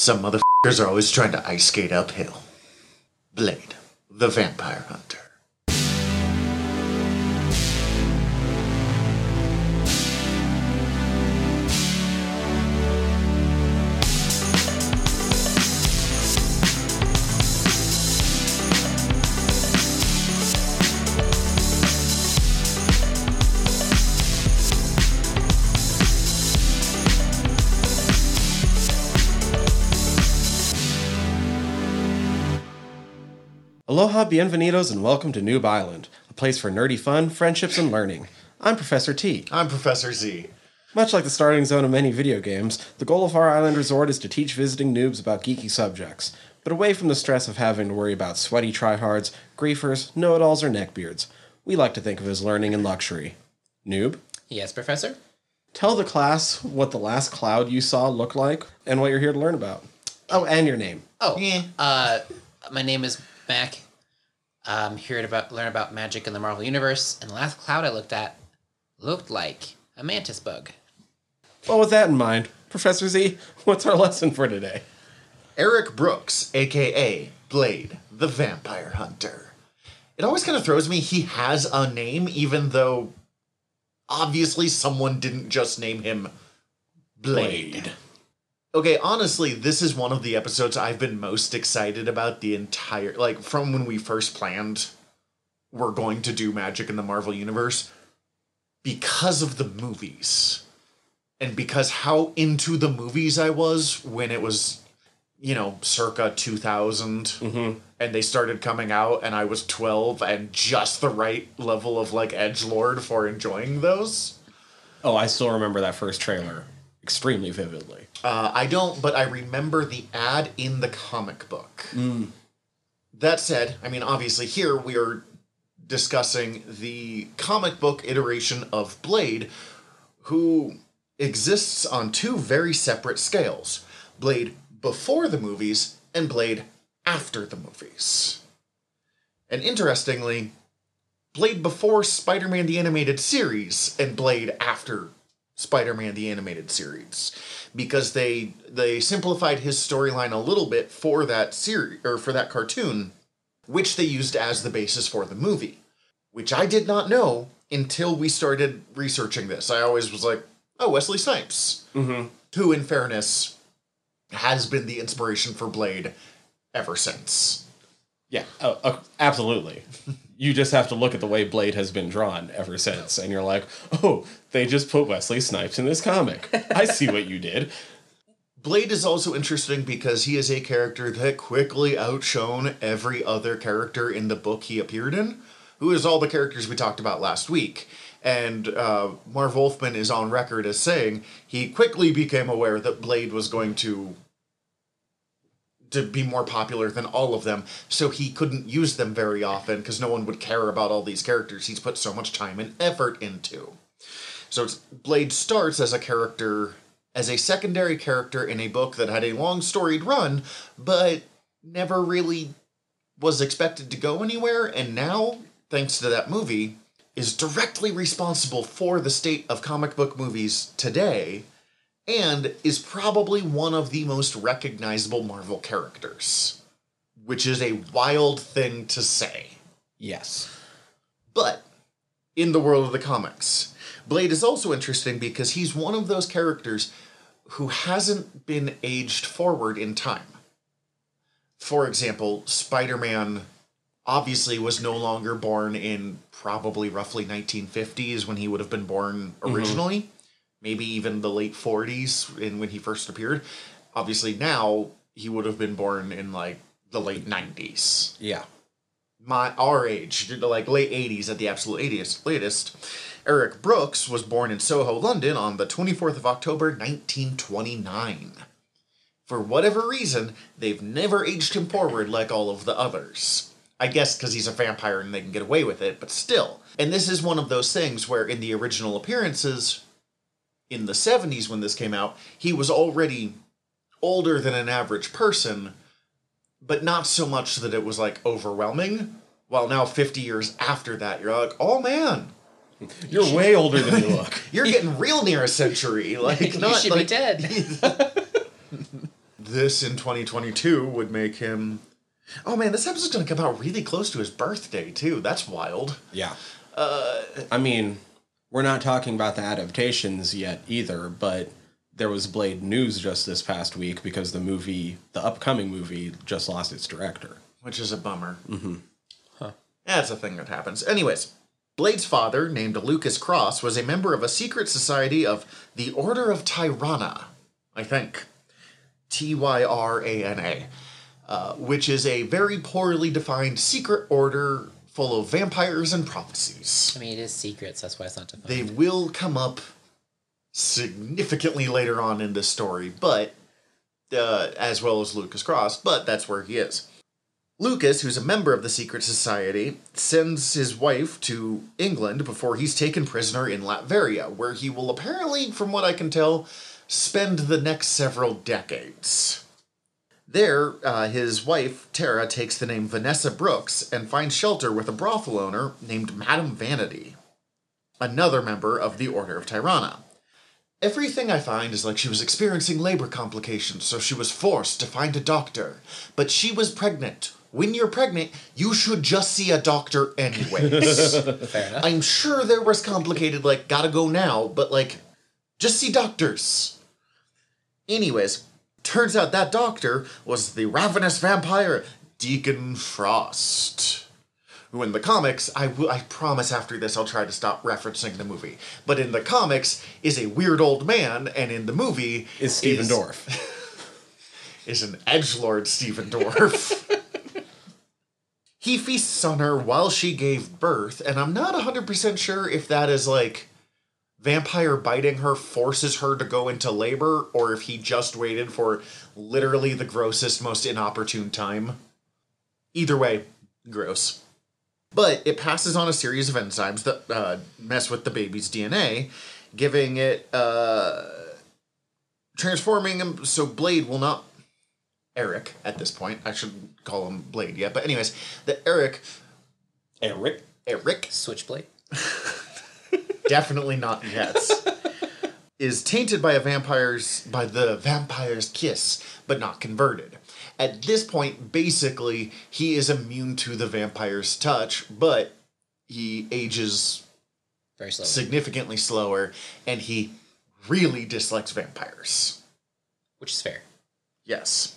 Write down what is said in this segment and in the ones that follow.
Some motherfuckers are always trying to ice skate uphill. Blade, the vampire hunter. Aloha, bienvenidos, and welcome to Noob Island, a place for nerdy fun, friendships, and learning. I'm Professor T. I'm Professor Z. Much like the starting zone of many video games, the goal of our island resort is to teach visiting noobs about geeky subjects, but away from the stress of having to worry about sweaty tryhards, griefers, know it alls, or neckbeards. We like to think of as learning and luxury. Noob, Yes, Professor? tell the class what the last cloud you saw looked like and what you're here to learn about. Oh, and your name. Oh, Yeah. uh, my name is Mac. Um, I'm here to about, learn about magic in the Marvel Universe, and the last cloud I looked at looked like a mantis bug. Well, with that in mind, Professor Z, what's our lesson for today? Eric Brooks, aka Blade, the vampire hunter. It always kind of throws me he has a name, even though obviously someone didn't just name him Blade. Okay, honestly, this is one of the episodes I've been most excited about the entire like from when we first planned we're going to do magic in the Marvel universe because of the movies. And because how into the movies I was when it was you know, circa 2000 mm-hmm. and they started coming out and I was 12 and just the right level of like edge lord for enjoying those. Oh, I still remember that first trailer extremely vividly. Uh, I don't, but I remember the ad in the comic book. That said, I mean, obviously, here we are discussing the comic book iteration of Blade, who exists on two very separate scales Blade before the movies and Blade after the movies. And interestingly, Blade before Spider Man the Animated Series and Blade after Spider Man the Animated Series. Because they they simplified his storyline a little bit for that series or for that cartoon, which they used as the basis for the movie. Which I did not know until we started researching this. I always was like, oh, Wesley Snipes. Mm-hmm. Who, in fairness, has been the inspiration for Blade ever since. Yeah, oh, oh, absolutely. you just have to look at the way Blade has been drawn ever since, and you're like, oh, they just put Wesley Snipes in this comic. I see what you did. Blade is also interesting because he is a character that quickly outshone every other character in the book he appeared in, who is all the characters we talked about last week. And uh, Marv Wolfman is on record as saying he quickly became aware that Blade was going to to be more popular than all of them, so he couldn't use them very often because no one would care about all these characters he's put so much time and effort into. So Blade starts as a character, as a secondary character in a book that had a long storied run, but never really was expected to go anywhere, and now, thanks to that movie, is directly responsible for the state of comic book movies today, and is probably one of the most recognizable Marvel characters. Which is a wild thing to say. Yes. But in the world of the comics, Blade is also interesting because he's one of those characters who hasn't been aged forward in time. For example, Spider Man obviously was no longer born in probably roughly 1950s when he would have been born mm-hmm. originally, maybe even the late 40s in when he first appeared. Obviously, now he would have been born in like the late 90s Yeah. my our age, like late eighties at the absolute latest. Latest, Eric Brooks was born in Soho, London, on the twenty fourth of October, nineteen twenty nine. For whatever reason, they've never aged him forward like all of the others. I guess because he's a vampire and they can get away with it, but still. And this is one of those things where, in the original appearances, in the 70s when this came out, he was already older than an average person, but not so much that it was like overwhelming. While now, 50 years after that, you're like, oh man, You're way older than you look. you're getting real near a century. Like, you not should like, be dead. this in 2022 would make him. Oh man, this episode's gonna come out really close to his birthday too. That's wild. Yeah. Uh, I mean, we're not talking about the adaptations yet either, but there was Blade news just this past week because the movie, the upcoming movie, just lost its director. Which is a bummer. Mm-hmm. Huh. That's a thing that happens. Anyways, Blade's father, named Lucas Cross, was a member of a secret society of the Order of Tyrana, I think. T Y R A N A. Uh, which is a very poorly defined secret order full of vampires and prophecies. I mean, it is secrets. That's why it's not defined. They will come up significantly later on in this story, but uh, as well as Lucas Cross, but that's where he is. Lucas, who's a member of the secret society, sends his wife to England before he's taken prisoner in Latveria, where he will apparently, from what I can tell, spend the next several decades. There, uh, his wife, Tara, takes the name Vanessa Brooks and finds shelter with a brothel owner named Madame Vanity, another member of the Order of Tyrana. Everything I find is like she was experiencing labor complications, so she was forced to find a doctor. But she was pregnant. When you're pregnant, you should just see a doctor anyways. Fair enough. I'm sure there was complicated, like, gotta go now, but like, just see doctors. Anyways, turns out that doctor was the ravenous vampire Deacon Frost. Who in the comics, I will- I promise after this I'll try to stop referencing the movie. But in the comics is a weird old man, and in the movie Is Stephen Dorff. is an edge lord Stephen Dorff. he feasts on her while she gave birth, and I'm not 100% sure if that is like vampire biting her forces her to go into labor, or if he just waited for literally the grossest, most inopportune time. Either way, gross. But it passes on a series of enzymes that uh, mess with the baby's DNA, giving it uh, transforming him so Blade will not Eric at this point. I should call him Blade yet, but anyways, the Eric Eric. Eric Switchblade. definitely not yet is tainted by a vampire's by the vampire's kiss, but not converted. At this point, basically, he is immune to the vampire's touch, but he ages Very slow. significantly slower, and he really dislikes vampires. which is fair. Yes.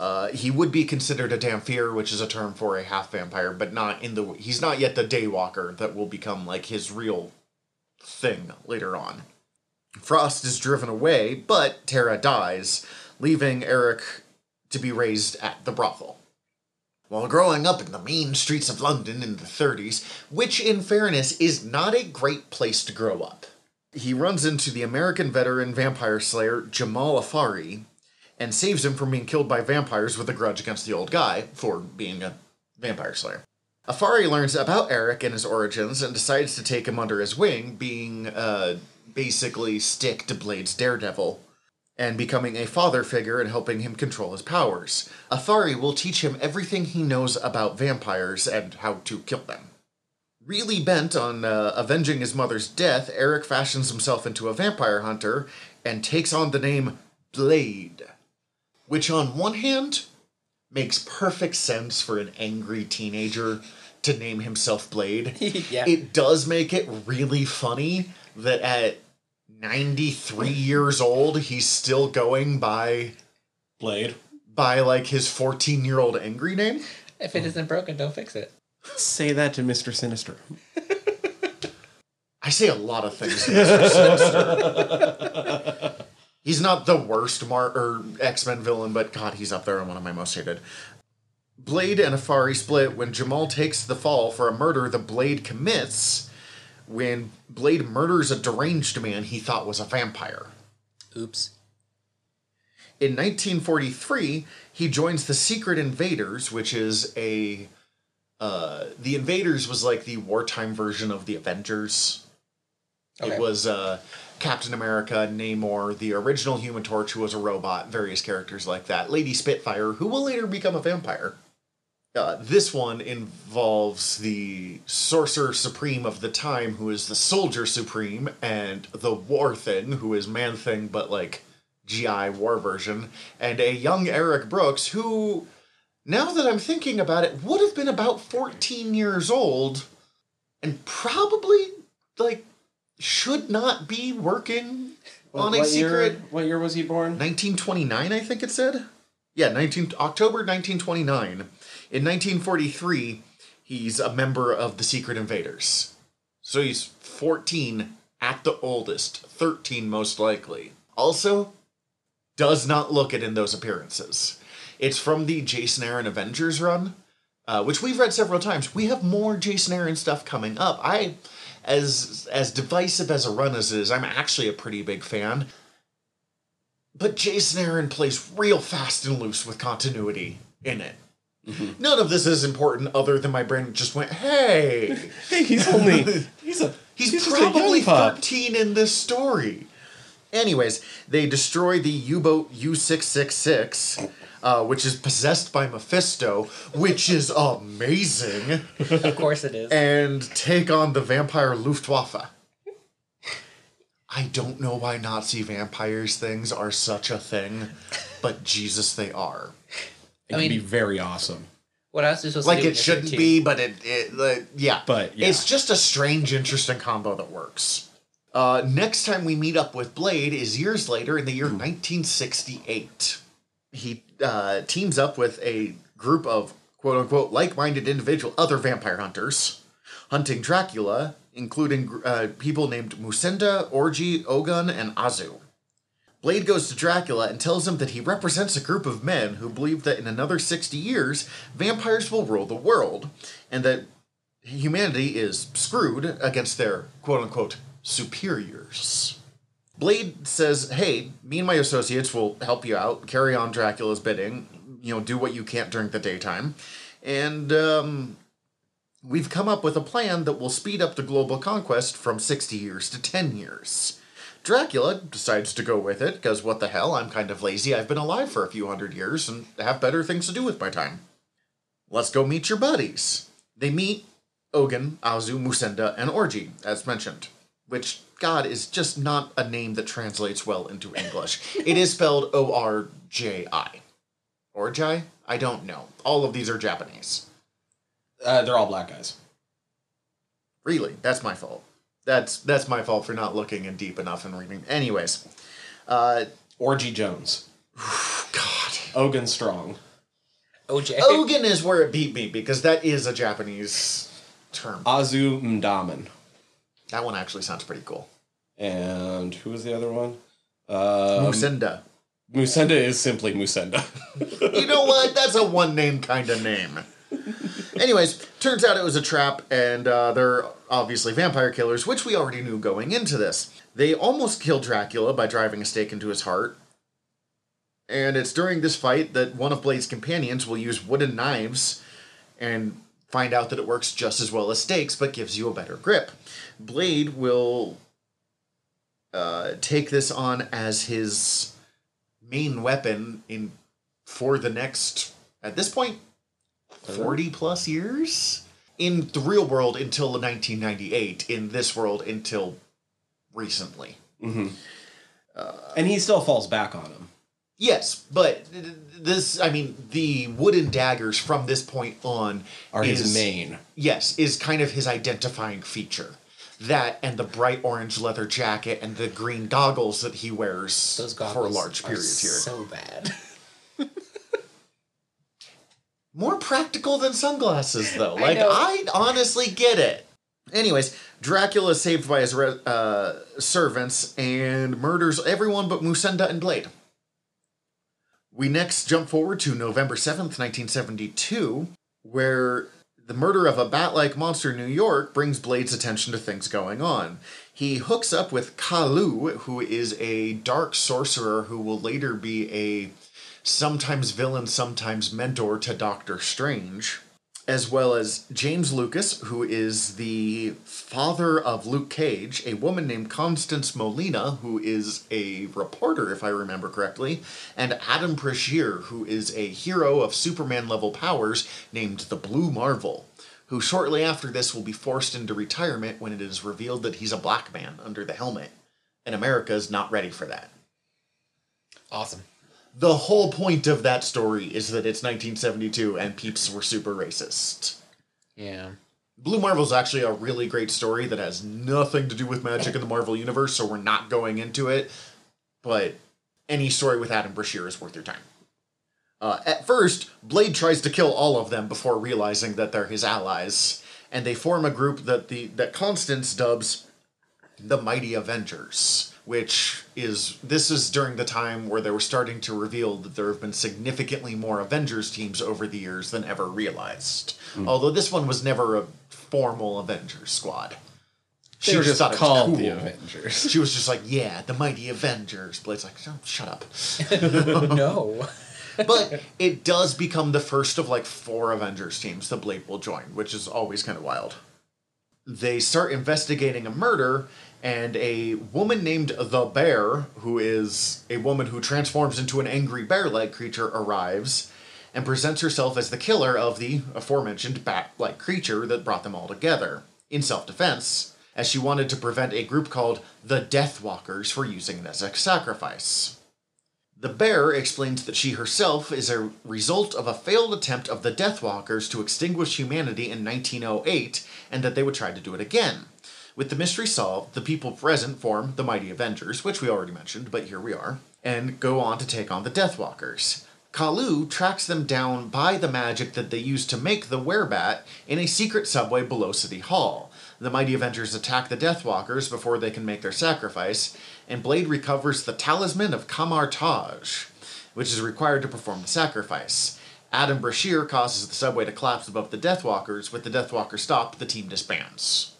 Uh, he would be considered a Dhampir, which is a term for a half vampire, but not in the. He's not yet the Daywalker that will become like his real thing later on. Frost is driven away, but Tara dies, leaving Eric to be raised at the brothel. While growing up in the mean streets of London in the 30s, which in fairness is not a great place to grow up, he runs into the American veteran vampire slayer Jamal Afari and saves him from being killed by vampires with a grudge against the old guy for being a vampire slayer. Afari learns about Eric and his origins and decides to take him under his wing, being uh, basically stick to Blade's daredevil and becoming a father figure and helping him control his powers. Afari will teach him everything he knows about vampires and how to kill them. Really bent on uh, avenging his mother's death, Eric fashions himself into a vampire hunter and takes on the name Blade, which on one hand makes perfect sense for an angry teenager to name himself Blade. Yeah. It does make it really funny that at 93 years old he's still going by Blade. by like his 14 year old angry name. If it isn't broken, don't fix it. Say that to Mr. Sinister. I say a lot of things. to Mr. Sinister. he's not the worst Mar- or X Men villain, but God, he's up there on one of my most hated. Blade and Afari split when Jamal takes the fall for a murder the Blade commits when Blade murders a deranged man he thought was a vampire. Oops. In 1943, he joins the Secret Invaders, which is a. Uh, the Invaders was like the wartime version of the Avengers. Okay. It was uh, Captain America, Namor, the original Human Torch, who was a robot, various characters like that. Lady Spitfire, who will later become a vampire. Uh, this one involves the Sorcerer Supreme of the time, who is the Soldier Supreme, and the War Thing, who is Man Thing, but like GI War version, and a young Eric Brooks who, now that I'm thinking about it, would have been about 14 years old and probably, like, should not be working on a what secret. Year, what year was he born? 1929, I think it said. Yeah, 19 October 1929. In 1943, he's a member of the Secret Invaders. So he's 14 at the oldest, 13 most likely. Also, does not look it in those appearances. It's from the Jason Aaron Avengers run, uh, which we've read several times. We have more Jason Aaron stuff coming up. I, as as divisive as a run as it is, I'm actually a pretty big fan. But Jason Aaron plays real fast and loose with continuity in it. Mm-hmm. None of this is important other than my brain just went, hey, Hey, he's only he's a he's, a probably young 13 in this story. Anyways, they destroy the U boat U 666, uh, which is possessed by Mephisto, which is amazing, Of course it is. and take on the vampire Luftwaffe. I don't know why Nazi vampires things are such a thing, but Jesus, they are. It I can be very awesome. What else is supposed like to it shouldn't be, but it, it like, yeah. But, yeah. it's just a strange, interesting combo that works. Uh, next time we meet up with Blade is years later in the year 1968. He uh, teams up with a group of quote unquote like minded individual other vampire hunters hunting Dracula, including uh, people named Musenda, Orgy, Ogun, and Azu. Blade goes to Dracula and tells him that he represents a group of men who believe that in another 60 years, vampires will rule the world, and that humanity is screwed against their quote unquote superiors. Blade says, Hey, me and my associates will help you out, carry on Dracula's bidding, you know, do what you can't during the daytime. And, um, we've come up with a plan that will speed up the global conquest from 60 years to 10 years. Dracula decides to go with it because what the hell, I'm kind of lazy. I've been alive for a few hundred years and have better things to do with my time. Let's go meet your buddies. They meet Ogun, Azu, Musenda, and Orgy, as mentioned, which, God, is just not a name that translates well into English. it is spelled O R J I. Orjai? I don't know. All of these are Japanese. Uh, they're all black guys. Really, that's my fault. That's that's my fault for not looking in deep enough and reading. Anyways, uh, Orgy Jones, God, Ogun Strong. OJ. Ogun is where it beat me because that is a Japanese term. Azu Mdaman. That one actually sounds pretty cool. And who was the other one? Um, Musenda. Musenda is simply Musenda. You know what? That's a one name kind of name. Anyways, turns out it was a trap, and uh, they're obviously vampire killers, which we already knew going into this. They almost kill Dracula by driving a stake into his heart. And it's during this fight that one of Blade's companions will use wooden knives and find out that it works just as well as stakes, but gives you a better grip. Blade will uh, take this on as his main weapon in for the next at this point 40 plus years in the real world until 1998 in this world until recently and he still falls back on him. Yes but this i mean the wooden daggers from this point on Are his main. yes is kind of his identifying feature that and the bright orange leather jacket and the green goggles that he wears Those goggles for a large are period here So bad. More practical than sunglasses, though. Like, know. I, honestly get it. Anyways, Dracula is saved by his re- uh, servants and murders everyone but Musenda and Blade. We next jump forward to November 7th, 1972, where the murder of a bat like monster in New York brings Blade's attention to things going on. He hooks up with Kaluu, who is a dark sorcerer who will later be a sometimes villain, sometimes mentor to Doctor Strange, as well as James Lucas, who is the father of Luke Cage, a woman named Constance Molina, who is a reporter, if I remember correctly, and Adam Brashear, who is a hero of Superman level powers named the Blue Marvel, who shortly after this will be forced into retirement when it is revealed that he's a black man under the helmet, and America is not ready for that. Awesome. The whole point of that story is that it's 1972 and peeps were super racist. Yeah. Blue Marvel is actually a really great story that has nothing to do with magic in the Marvel universe, so we're not going into it. But any story with Adam Brashear is worth your time. Uh, at first, Blade tries to kill all of them before realizing that they're his allies, and they form a group that the that Constance dubs the Mighty Avengers, which is this is during the time where they were starting to reveal that there have been significantly more Avengers teams over the years than ever realized. Hmm. Although this one was never a formal Avengers squad. They were just thought it was called the. Avengers. She was just like, "Yeah, the Mighty Avengers." Blade's like, oh, "Shut up." no. but it does become the first of like four Avengers teams that Blade will join, which is always kind of wild. They start investigating a murder, and a woman named the Bear, who is a woman who transforms into an angry bear like creature, arrives and presents herself as the killer of the aforementioned bat like creature that brought them all together, in self defense, as she wanted to prevent a group called the Deathwalkers from using it as a sacrifice. The bear explains that she herself is a result of a failed attempt of the Deathwalkers to extinguish humanity in 1908 and that they would try to do it again. With the mystery solved, the people present form the Mighty Avengers, which we already mentioned, but here we are, and go on to take on the Deathwalkers. Kaluu tracks them down by the magic that they used to make the werebat in a secret subway below City Hall. The Mighty Avengers attack the Deathwalkers before they can make their sacrifice, and Blade recovers the Talisman of Kamar Taj, which is required to perform the sacrifice. Adam Brashear causes the subway to collapse above the Deathwalkers. With the Deathwalker stopped, the team disbands.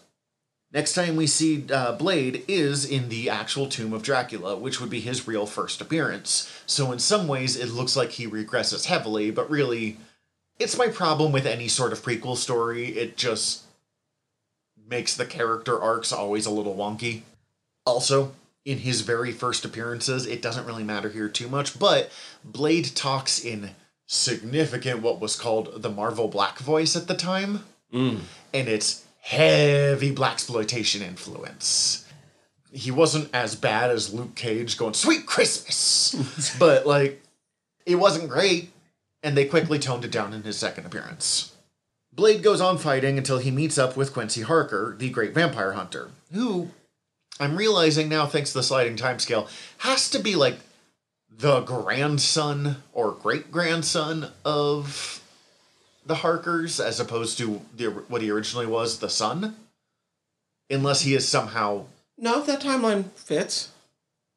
Next time we see uh, Blade is in the actual Tomb of Dracula, which would be his real first appearance. So, in some ways, it looks like he regresses heavily, but really, it's my problem with any sort of prequel story. It just makes the character arcs always a little wonky. Also, in his very first appearances, it doesn't really matter here too much, but Blade talks in significant what was called the Marvel Black voice at the time, and it's heavy black exploitation influence. He wasn't as bad as Luke Cage going "Sweet Christmas," but like it wasn't great, and they quickly toned it down in his second appearance. Blade goes on fighting until he meets up with Quincy Harker, the great vampire hunter, who I'm realizing now, thanks to the sliding timescale, has to be like the grandson or great grandson of the Harkers, as opposed to the, what he originally was, the son. Unless he is somehow No, that timeline fits.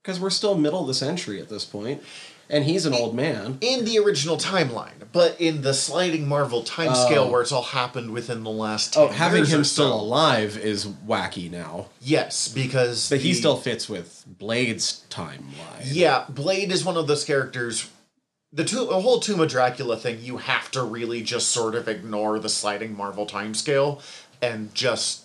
Because we're still middle of the century at this point, and he's an old man. in the original timeline, but in the sliding Marvel timescale Oh. where it's all happened within the last 10 Oh, having him still so. alive is wacky now. Yes, because But he still fits with Blade's timeline. Yeah, Blade is one of those characters. The, to- the whole Tomb of Dracula thing, you have to really just sort of ignore the sliding Marvel timescale and just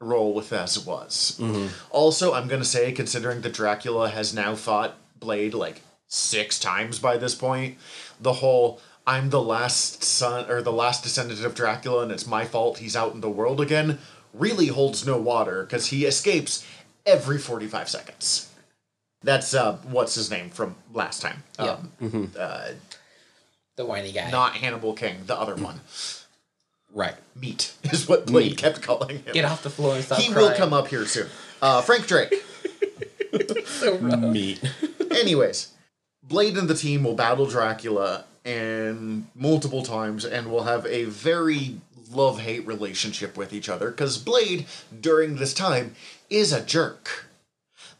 roll with as it was. Mm-hmm. Also, I'm going to say, considering that Dracula has now fought Blade like six times by this point, the whole I'm the last son or the last descendant of Dracula and it's my fault he's out in the world again really holds no water because he escapes every 45 seconds. That's uh, what's his name from last time. Yeah. Um, uh, The whiny guy. not Hannibal King, the other one. Right. Meat is what Blade Meat. kept calling him. Get off the floor and stop he crying. will come up here soon. Uh, Frank Drake. So rough. Meat. Anyways, Blade and the team will battle Dracula and multiple times and will have a very love hate relationship with each other because Blade, during this time, is a jerk.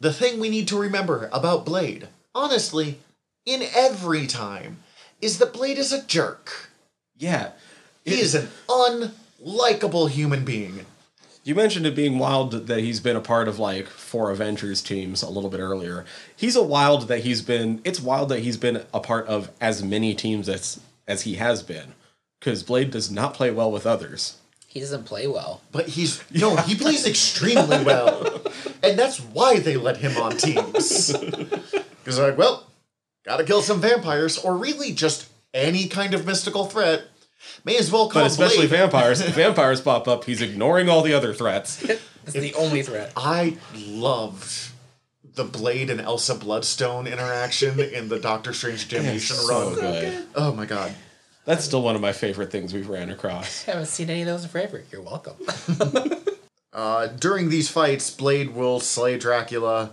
The thing we need to remember about Blade, honestly, in every time, is that Blade is a jerk. Yeah. He is an unlikable human being. You mentioned it being wild that he's been a part of like four Avengers teams a little bit earlier. He's a wild that he's been. It's wild that he's been a part of as many teams as as he has been, because Blade does not play well with others. He doesn't play well. But he's no, he plays extremely well, and that's why they let him on teams. Because they're like, well, gotta kill some vampires, or really just any kind of mystical threat. May as well call But especially Blade. vampires. If vampires pop up, he's ignoring all the other threats. That's the only threat. I loved the Blade and Elsa Bloodstone interaction in the Doctor Strange Damnation so run. good. Oh my god. That's still one of my favorite things we've ran across. I haven't seen any of those forever. You're welcome. Uh, during these fights, Blade will slay Dracula.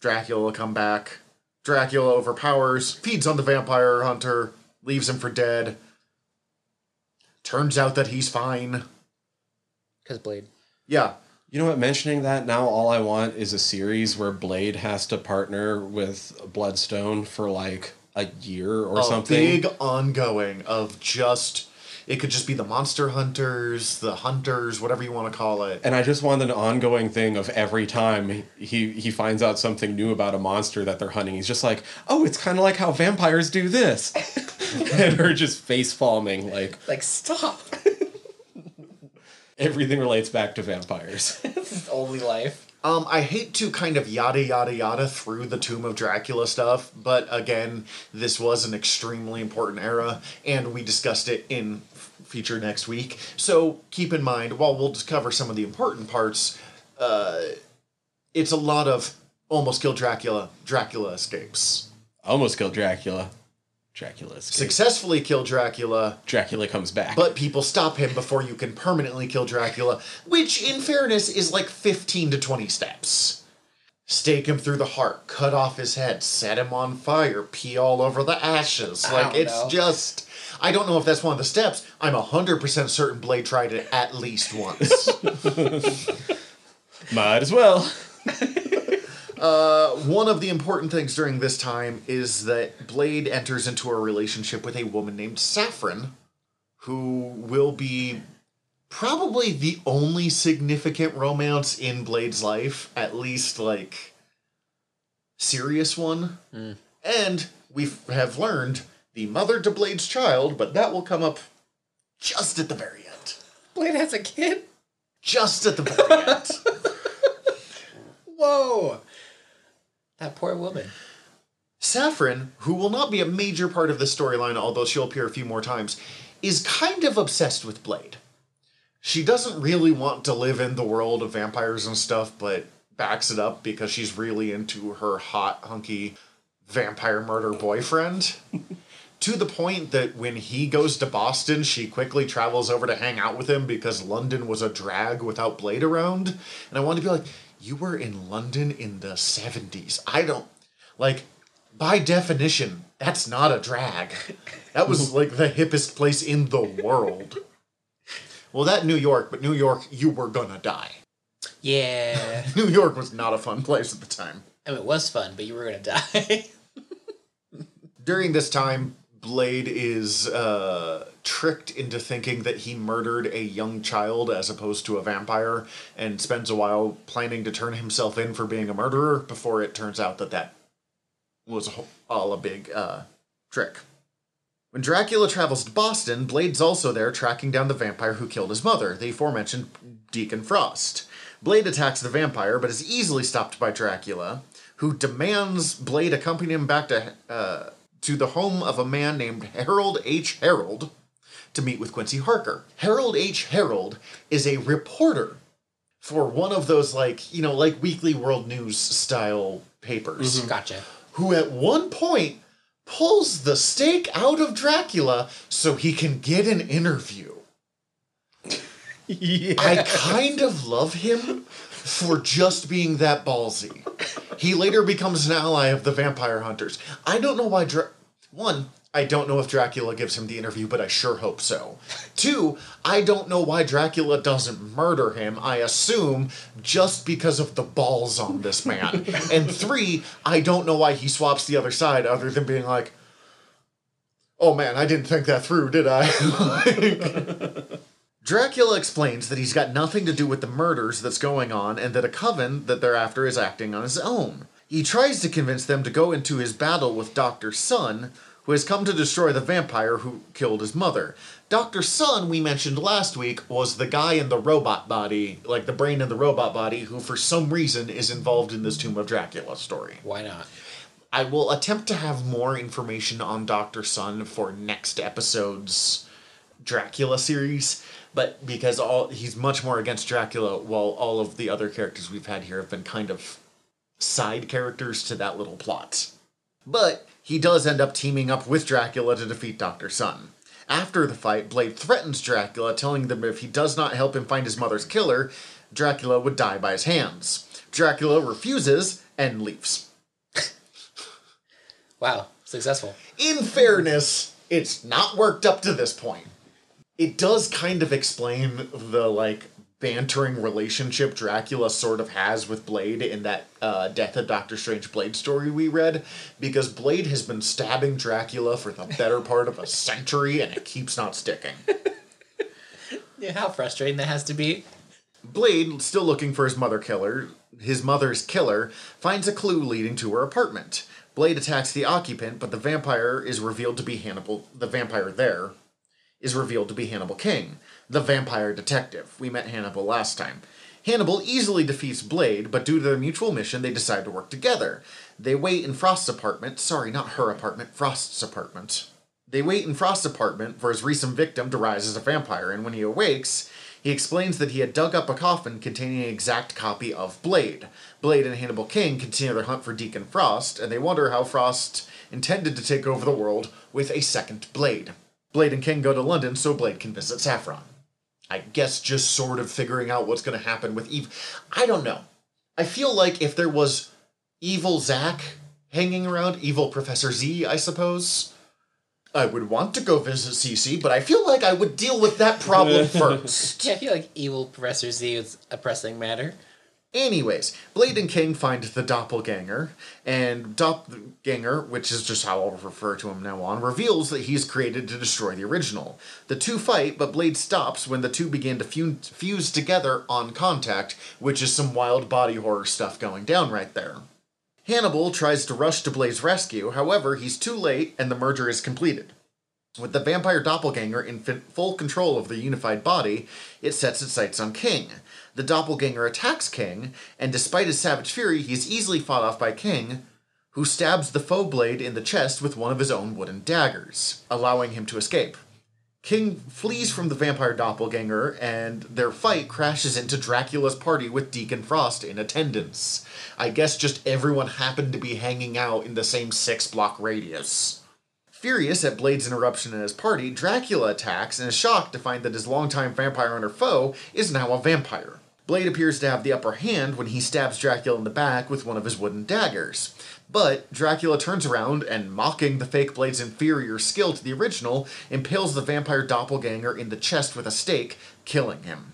Dracula will come back. Dracula overpowers, feeds on the vampire hunter, leaves him for dead. Turns out that he's fine. Because Blade. Yeah, You know what? Mentioning that now, all I want is a series where Blade has to partner with Bloodstone for like a year or a something. big ongoing of just. It could just be the monster hunters, the hunters, whatever you want to call it. And I just want an ongoing thing of every time he he finds out something new about a monster that they're hunting, he's just like, "Oh, it's kind of like how vampires do this," and her just face palming like Like, stop. everything relates back to vampires. this is only life. Um, I hate to kind of yada yada yada through the Tomb of Dracula stuff, but again, this was an extremely important era, and we discussed it in feature next week. So keep in mind, while we'll just cover some of the important parts, uh, it's a lot of almost kill Dracula, Dracula escapes. Almost killed Dracula. Dracula escapes. Successfully kill Dracula, Dracula comes back. but people stop him before you can permanently kill Dracula, which, in fairness, is like 15 to 20 steps. Stake him through the heart, cut off his head, set him on fire, pee all over the ashes. I Like, don't it's know. just. I don't know if that's one of the steps. I'm 100% certain Blade tried it at least once. Might as well. Uh, one of the important things during this time is that Blade enters into a relationship with a woman named Saffron, who will be probably the only significant romance in Blade's life, at least like serious one. Hmm. And we have learned the mother to Blade's child, but that will come up just at the very end. Blade has a kid? Just at the very end. Whoa. That poor woman. Saffron, who will not be a major part of the storyline, although she'll appear a few more times, is kind of obsessed with Blade. She doesn't really want to live in the world of vampires and stuff, but backs it up because she's really into her hot, hunky vampire murder boyfriend. to the point that when he goes to Boston, she quickly travels over to hang out with him because London was a drag without Blade around. And I want to be like, you were in London in the 70s. I don't. Like, by definition, that's not a drag. That was like the hippest place in the world. Well, that New York, but New York, you were gonna die. Yeah. New York was not a fun place at the time. I mean, it was fun, but you were to die. During this time, Blade is uh, tricked into thinking that he murdered a young child as opposed to a vampire, and spends a while planning to turn himself in for being a murderer before it turns out that that was all a big uh, trick. When Dracula travels to Boston, Blade's also there tracking down the vampire who killed his mother, the aforementioned Deacon Frost. Blade attacks the vampire, but is easily stopped by Dracula, who demands Blade accompany him back to uh, to the home of a man named Harold H. Harold to meet with Quincy Harker. Harold H. Harold is a reporter for one of those like you know like Weekly World News style papers mm-hmm. gotcha. who at one point pulls the stake out of Dracula so he can get an interview. yeah. I kind of love him for just being that ballsy. He later becomes an ally of the vampire hunters. I don't know why Dra- one, I don't know if Dracula gives him the interview, but I sure hope so. Two, I don't know why Dracula doesn't murder him. I assume just because of the balls on this man. and three, I don't know why he swaps the other side other than being like, oh man, I didn't think that through, did I? Like- Dracula explains that he's got nothing to do with the murders that's going on and that a coven that they're after is acting on his own. He tries to convince them to go into his battle with Dr. Sun, who has come to destroy the vampire who killed his mother. Dr. Sun, we mentioned last week, was the guy in the robot body, like the brain in the robot body, who for some reason is involved in this Tomb of Dracula story. Why not? I will attempt to have more information on Dr. Sun for next episode's Dracula series, but because all he's much more against Dracula, while all of the other characters we've had here have been kind of side characters to that little plot. But he does end up teaming up with Dracula to defeat Dr. Sun. After the fight, Blade threatens Dracula, telling them if he does not help him find his mother's killer, Dracula would die by his hands. Dracula refuses and leaves. Wow, successful. In fairness, it's not worked up to this point. It does kind of explain the like bantering relationship Dracula sort of has with Blade in that uh, Death of Doctor Strange Blade story we read, because Blade has been stabbing Dracula for the better part of a century and it keeps not sticking. Yeah, how frustrating that has to be. Blade, still looking for his mother killer, his mother's killer, finds a clue leading to her apartment. Blade attacks the occupant, but the vampire is revealed to be Hannibal. The vampire there is revealed to be Hannibal King, the vampire detective. We met Hannibal last time. Hannibal easily defeats Blade, but due to their mutual mission, they decide to work together. They wait in Frost's apartment. Sorry, not her apartment, Frost's apartment. They wait in Frost's apartment for his recent victim to rise as a vampire, and when he awakes, he explains that he had dug up a coffin containing an exact copy of Blade. Blade and Hannibal King continue their hunt for Deacon Frost, and they wonder how Frost intended to take over the world with a second Blade. Blade and King go to London so Blade can visit Saffron. I guess just sort of figuring out what's going to happen with Eve. I don't know. I feel like if there was evil Zack hanging around, evil Professor Z, I suppose, I would want to go visit CC, but I feel like I would deal with that problem first. Yeah, I feel like evil Professor Z is a pressing matter. Anyways, Blade and King find the doppelganger, and Doppelganger, which is just how I'll refer to him now on, reveals that he's created to destroy the original. The two fight, but Blade stops when the two begin to fuse together on contact, which is some wild body horror stuff going down right there. Hannibal tries to rush to Blade's rescue, however, he's too late and the merger is completed. With the vampire doppelganger in full control of the unified body, it sets its sights on King. The doppelganger attacks King, and despite his savage fury, he is easily fought off by King, who stabs the foe blade in the chest with one of his own wooden daggers, allowing him to escape. King flees from the vampire doppelganger, and their fight crashes into Dracula's party with Deacon Frost in attendance. I guess just everyone happened to be hanging out in the same six block radius. Furious at Blade's interruption in his party, Dracula attacks and is shocked to find that his longtime vampire hunter foe is now a vampire. Blade appears to have the upper hand when he stabs Dracula in the back with one of his wooden daggers. But Dracula turns around and, mocking the fake Blade's inferior skill to the original, impales the vampire doppelganger in the chest with a stake, killing him.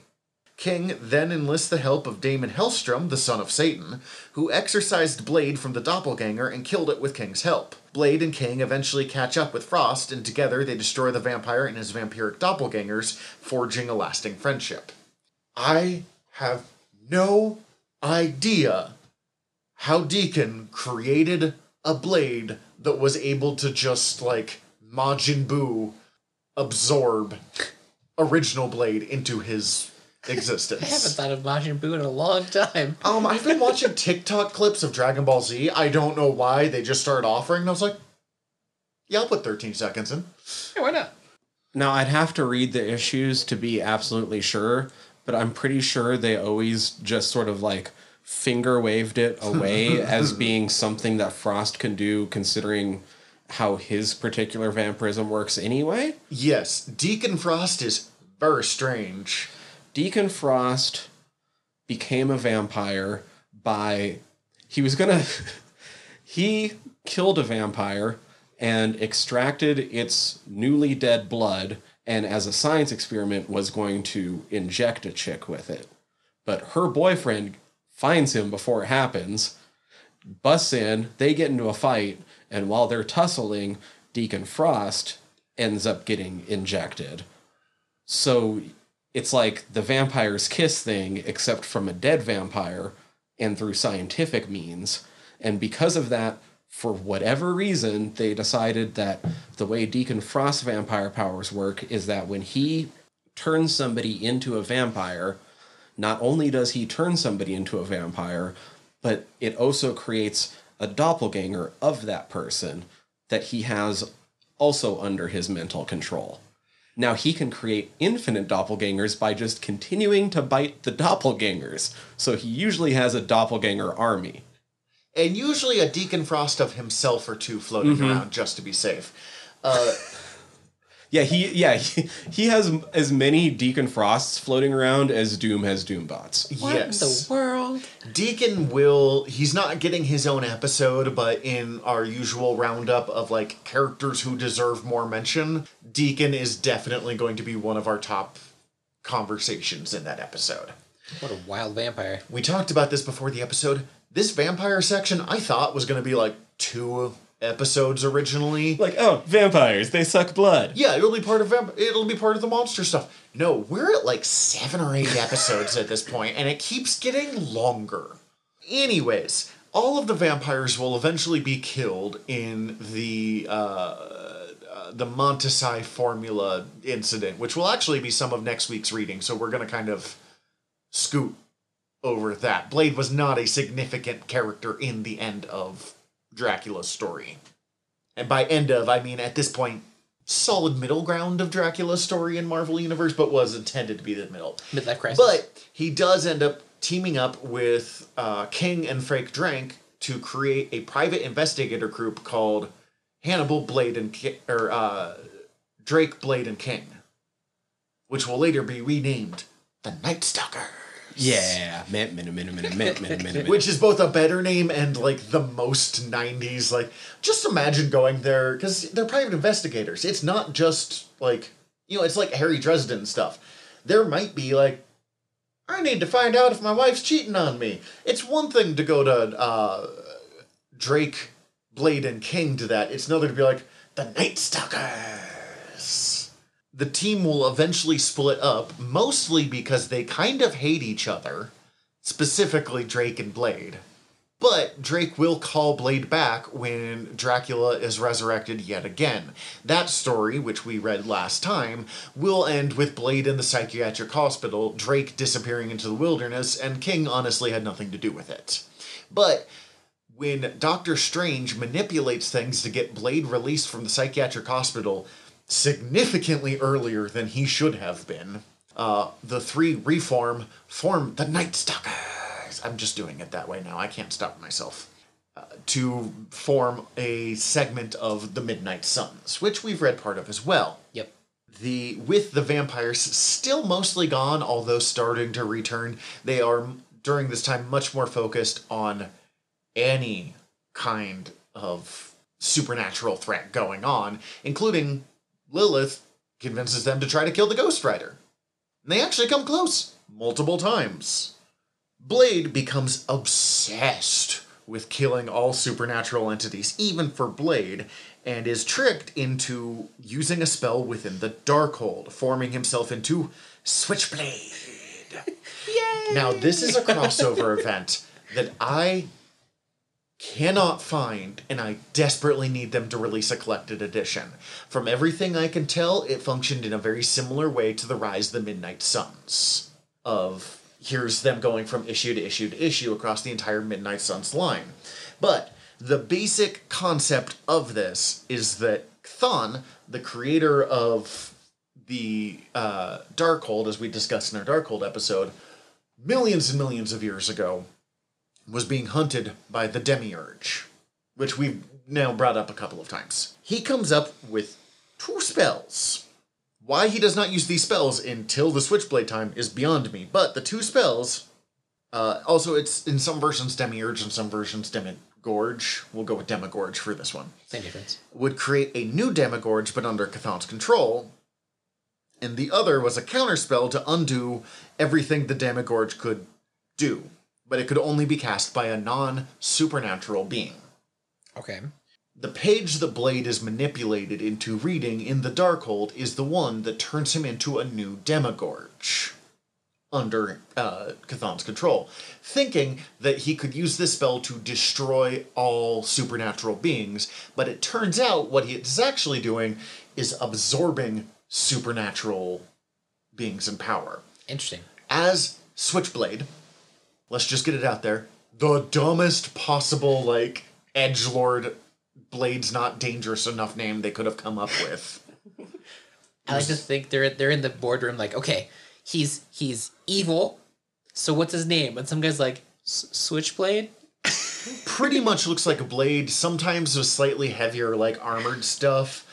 King then enlists the help of Daimon Hellstrom, the son of Satan, who exorcised Blade from the doppelganger and killed it with King's help. Blade and King eventually catch up with Frost, and together they destroy the vampire and his vampiric doppelgangers, forging a lasting friendship. I have no idea how Deacon created a blade that was able to just like Majin Buu absorb original blade into his existence. I haven't thought of Majin Buu in a long time. Um, I've been watching TikTok clips of Dragon Ball Z. I don't know why they just started offering, and I was like, "Yeah, I'll put 13 seconds in." Yeah, why not? Now, I'd have to read the issues to be absolutely sure, but I'm pretty sure they always just sort of like finger waved it away as being something that Frost can do, considering how his particular vampirism works anyway. Yes, Deacon Frost is very strange. Deacon Frost became a vampire by he was gonna he killed a vampire and extracted its newly dead blood and as a science experiment was going to inject a chick with it. But her boyfriend finds him before it happens busts in they get into a fight and while they're tussling deacon frost ends up getting injected. So it's like the vampire's kiss thing, except from a dead vampire and through scientific means. And because of that, for whatever reason, they decided that the way Deacon Frost vampire powers work is that when he turns somebody into a vampire, not only does he turn somebody into a vampire, but it also creates a doppelganger of that person that he has also under his mental control. Now he can create infinite doppelgangers by just continuing to bite the doppelgangers. So he usually has a doppelganger army. and usually a Deacon Frost of himself or two floating mm-hmm. around just to be safe. Uh, Yeah, he yeah he, he has as many Deacon Frosts floating around as Doom has Doombots. What yes. in the world? Deacon will he's not getting his own episode, but in our usual roundup of like characters who deserve more mention, Deacon is definitely going to be one of our top conversations in that episode. What a wild vampire. We talked about this before the episode. This vampire section I thought was going to be like two episodes originally. Like, oh, vampires, they suck blood. Yeah, it'll be part of vamp- it'll be part of the monster stuff. No, we're at like seven or eight episodes at this point, and it keeps getting longer. Anyways, all of the vampires will eventually be killed in the uh, uh, the Montesi formula incident, which will actually be some of next week's reading. So we're gonna kind of scoot over that. Blade was not a significant character in the end of Dracula's story. And by end of, I mean at this point, solid middle ground of Dracula's story in Marvel Universe, but was intended to be the middle. Midlife crisis. But he does end up teaming up with uh, King and Frank Drake to create a private investigator group called Hannibal Blade and Ki- or uh, Drake Blade and King, which will later be renamed the Night Stalker. Yeah, mint, mint, mint, mint, mint, mint, mint. Which is both a better name and like the most 90s. Like, just imagine going there because they're private investigators. It's not just like, you know, it's like Harry Dresden stuff. There might be like, I need to find out if my wife's cheating on me. It's one thing to go to uh, Drake, Blade, and King to that. It's another to be like, the Night Stalkers. The team will eventually split up, mostly because they kind of hate each other specifically Drake and Blade. But Drake will call Blade back when Dracula is resurrected yet again. That story, which we read last time, will end with Blade in the psychiatric hospital, Drake disappearing into the wilderness, and King honestly had nothing to do with it. But when Doctor Strange manipulates things to get Blade released from the psychiatric hospital significantly earlier than he should have been, uh, the three reform form the Night Stalkers. I'm just doing it that way now. I can't stop myself. Uh, to form a segment of the Midnight Suns, which we've read part of as well. Yep. The with the vampires still mostly gone, although starting to return, they are during this time much more focused on any kind of supernatural threat going on, including Lilith convinces them to try to kill the Ghost Rider. And they actually come close multiple times. Blade becomes obsessed with killing all supernatural entities, even for Blade, and is tricked into using a spell within the Darkhold, forming himself into Switchblade. Yay! Now, this is a crossover event that I cannot find, and I desperately need them to release a collected edition. From everything I can tell, it functioned in a very similar way to the Rise of the Midnight Suns. Of here's them going from issue to issue to issue across the entire Midnight Suns line. But the basic concept of this is that Chthon, the creator of the uh, Darkhold, as we discussed in our Darkhold episode, millions and millions of years ago, was being hunted by the Demiurge, which we've now brought up a couple of times. He comes up with two spells. Why he does not use these spells until the Switchblade time is beyond me, but the two spells. Uh, also, it's in some versions Demiurge and some versions Demogorge. We'll go with Demogorge for this one. Same difference. Would create a new Demogorge, but under Chthon's control. And the other was a counterspell to undo everything the Demogorge could do, but it could only be cast by a non supernatural being. Okay. The page the blade is manipulated into reading in the Darkhold is the one that turns him into a new Demogorge under uh, Chthon's control, thinking that he could use this spell to destroy all supernatural beings. But it turns out what he is actually doing is absorbing supernatural beings and power. Interesting. As Switchblade, let's just get it out there, the dumbest possible like edge lord blade's not dangerous enough name they could have come up with. I like to think they're they're in the boardroom like, okay, he's he's evil. So what's his name? And some guy's like, Switchblade. pretty much looks like a blade. Sometimes with slightly heavier, like armored stuff.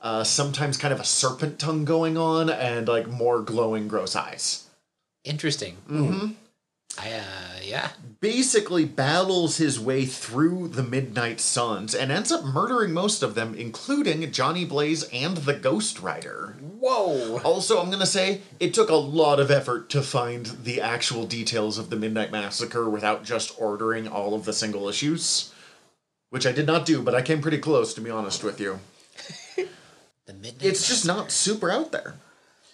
Uh, sometimes kind of a serpent tongue going on, and like more glowing, gross eyes. Interesting. Mm-hmm. I uh yeah. Basically, battles his way through the Midnight Suns and ends up murdering most of them, including Johnny Blaze and the Ghost Rider. Whoa. Also, I'm gonna say it took a lot of effort to find the actual details of the Midnight Massacre without just ordering all of the single issues, which I did not do, but I came pretty close to be honest with you. The midnight. It's just not super out there.